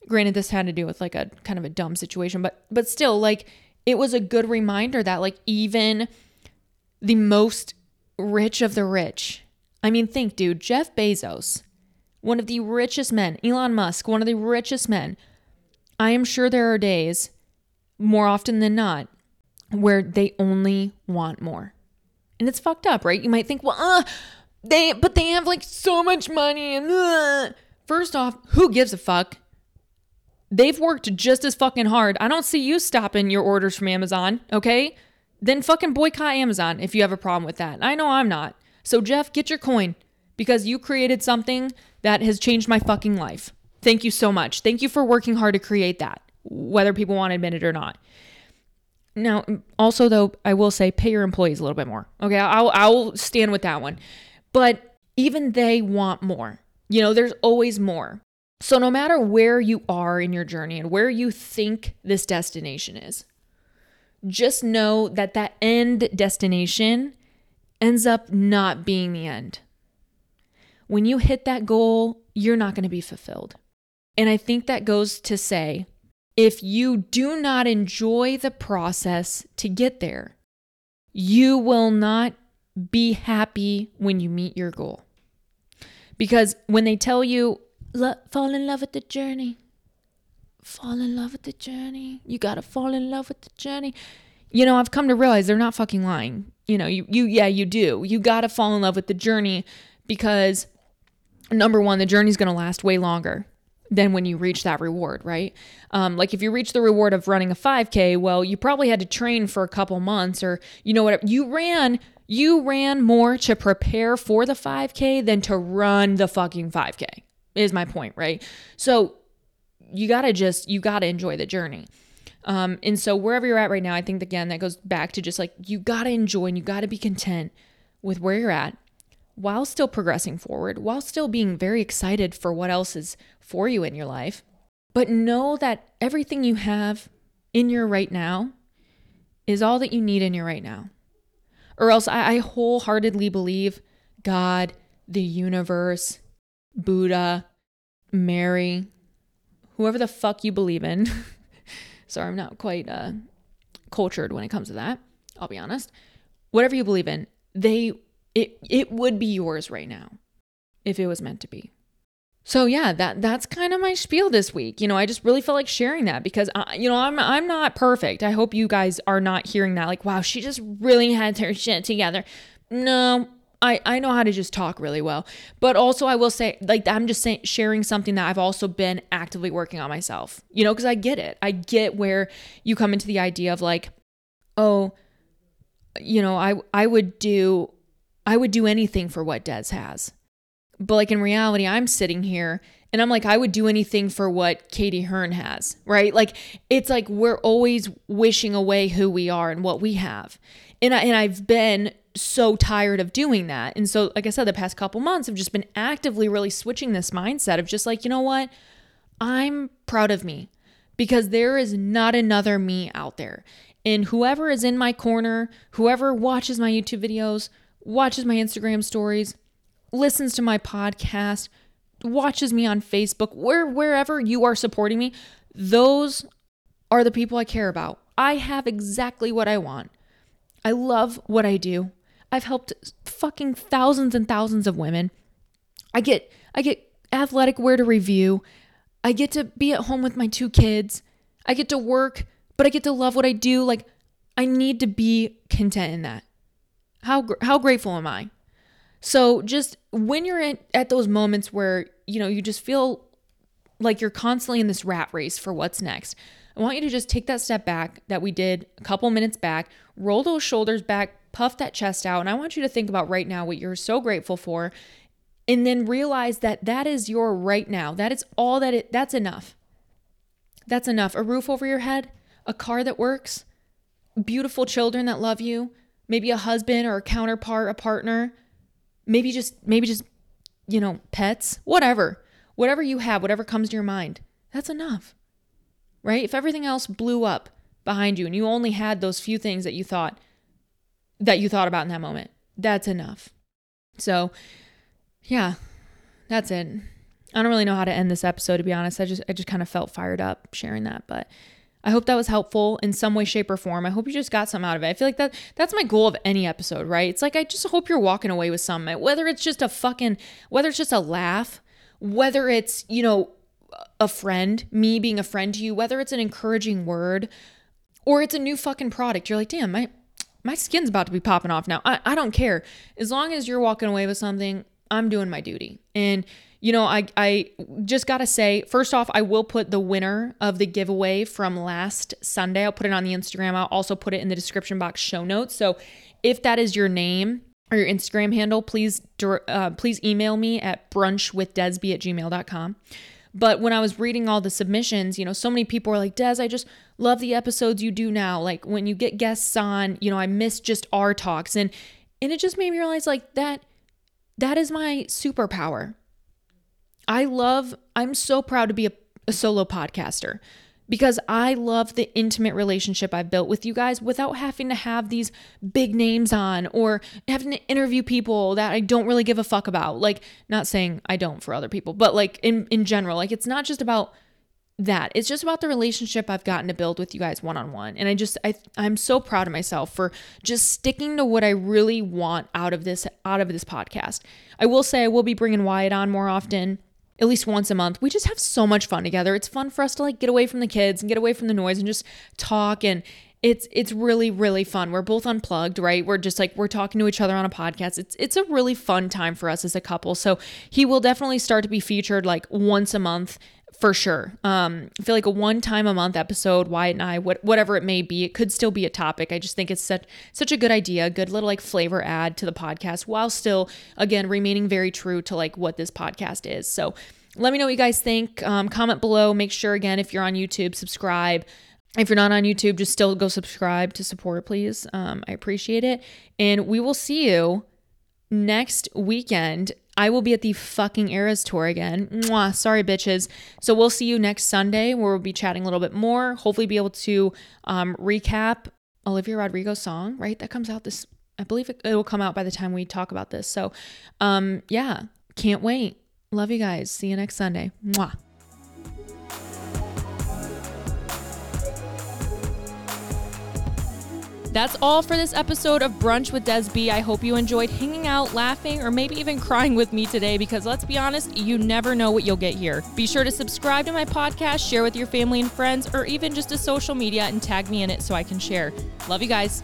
Granted, this had to do with like a kind of a dumb situation, but but still, like it was a good reminder that like even the most rich of the rich. I mean, think, dude, Jeff Bezos one of the richest men, Elon Musk, one of the richest men, I am sure there are days, more often than not, where they only want more. And it's fucked up, right? You might think, well, uh, they, but they have like so much money and, uh. first off, who gives a fuck? They've worked just as fucking hard. I don't see you stopping your orders from Amazon, okay? Then fucking boycott Amazon if you have a problem with that. I know I'm not. So, Jeff, get your coin because you created something that has changed my fucking life. Thank you so much. Thank you for working hard to create that, whether people want to admit it or not. Now, also though, I will say pay your employees a little bit more. Okay, I'll I'll stand with that one. But even they want more. You know, there's always more. So no matter where you are in your journey and where you think this destination is, just know that that end destination ends up not being the end when you hit that goal, you're not going to be fulfilled. And I think that goes to say if you do not enjoy the process to get there, you will not be happy when you meet your goal. Because when they tell you, fall in love with the journey, fall in love with the journey, you got to fall in love with the journey. You know, I've come to realize they're not fucking lying. You know, you, you, yeah, you do. You got to fall in love with the journey because number one, the journey's going to last way longer. than when you reach that reward, right? Um, like if you reach the reward of running a 5K, well, you probably had to train for a couple months or, you know what, you ran. You ran more to prepare for the 5K than to run the fucking 5K, is my point, right? So you gotta just, you gotta enjoy the journey. Um, and so wherever you're at right now, I think again, that goes back to just like you gotta enjoy and you gotta be content with where you're at while still progressing forward, while still being very excited for what else is for you in your life. But know that everything you have in your right now is all that you need in your right now. Or else I, I wholeheartedly believe God, the universe, Buddha, Mary, whoever the fuck you believe in. *laughs* Sorry, I'm not quite uh, cultured when it comes to that. I'll be honest. Whatever you believe in, they it it would be yours right now if it was meant to be. So yeah, that that's kind of my spiel this week. You know, I just really felt like sharing that because I, you know I'm I'm not perfect. I hope you guys are not hearing that like, wow, she just really had her shit together. No, I I know how to just talk really well, but also I will say like I'm just saying sharing something that I've also been actively working on myself. You know, because I get it. I get where you come into the idea of like, oh, you know, I I would do I would do anything for what Des has. But like in reality, I'm sitting here and I'm like, I would do anything for what Katie Hearn has, right? Like it's like we're always wishing away who we are and what we have. And I and I've been so tired of doing that. And so, like I said, the past couple months I've just been actively really switching this mindset of just like, you know what? I'm proud of me because there is not another me out there. And whoever is in my corner, whoever watches my YouTube videos, watches my Instagram stories, listens to my podcast, watches me on Facebook, where wherever you are supporting me, those are the people I care about. I have exactly what I want. I love what I do. I've helped fucking thousands and thousands of women. I get I get athletic wear to review. I get to be at home with my two kids. I get to work, but I get to love what I do. Like I need to be content in that. How how grateful am I? So just when you're in, at those moments where you know you just feel like you're constantly in this rat race for what's next, I want you to just take that step back that we did a couple minutes back, roll those shoulders back, puff that chest out, and I want you to think about right now what you're so grateful for, and then realize that that is your right now. That is all that it. That's enough. That's enough. A roof over your head, a car that works, beautiful children that love you, maybe a husband or a counterpart, a partner, maybe just maybe just you know, pets, whatever. Whatever you have, whatever comes to your mind. That's enough. Right? If everything else blew up behind you and you only had those few things that you thought that you thought about in that moment, that's enough. So, yeah. That's it. I don't really know how to end this episode to be honest. I just I just kind of felt fired up sharing that, but I hope that was helpful in some way, shape, or form. I hope you just got some out of it. I feel like that that's my goal of any episode, right? It's like I just hope you're walking away with something. Whether it's just a fucking whether it's just a laugh, whether it's, you know, a friend, me being a friend to you, whether it's an encouraging word, or it's a new fucking product. You're like, damn, my my skin's about to be popping off now. I, I don't care. As long as you're walking away with something, I'm doing my duty. And you know, I I just got to say, first off, I will put the winner of the giveaway from last Sunday. I'll put it on the Instagram. I'll also put it in the description box show notes. So, if that is your name or your Instagram handle, please uh, please email me at brunchwithdesby at gmail.com. But when I was reading all the submissions, you know, so many people were like, Des, I just love the episodes you do now. Like when you get guests on, you know, I miss just our talks. And and it just made me realize like that that is my superpower. I love, I'm so proud to be a, a solo podcaster because I love the intimate relationship I've built with you guys without having to have these big names on or having to interview people that I don't really give a fuck about. Like, not saying I don't for other people, but like in, in general, like it's not just about that. It's just about the relationship I've gotten to build with you guys one on one. And I just I I'm so proud of myself for just sticking to what I really want out of this out of this podcast. I will say I will be bringing Wyatt on more often at least once a month. We just have so much fun together. It's fun for us to like get away from the kids and get away from the noise and just talk and it's it's really really fun. We're both unplugged, right? We're just like we're talking to each other on a podcast. It's it's a really fun time for us as a couple. So he will definitely start to be featured like once a month for sure. Um, I feel like a one time a month episode, Wyatt and I, what, whatever it may be, it could still be a topic. I just think it's such such a good idea, a good little like flavor add to the podcast, while still again remaining very true to like what this podcast is. So let me know what you guys think. Um, comment below. Make sure again if you're on YouTube, subscribe. If you're not on YouTube, just still go subscribe to support, please. Um, I appreciate it, and we will see you next weekend I will be at the fucking Eras tour again. Mwah, sorry, bitches. So we'll see you next Sunday where we'll be chatting a little bit more. Hopefully, be able to um, recap Olivia Rodrigo's song, right? That comes out this, I believe it, will come out by the time we talk about this. So, um, yeah, can't wait. Love you guys. See you next Sunday. Mwah. That's all for this episode of Brunch with Desb. I hope you enjoyed hanging out, laughing, or maybe even crying with me today because let's be honest, you never know what you'll get here. Be sure to subscribe to my podcast, share with your family and friends, or even just to social media and tag me in it so I can share. Love you guys.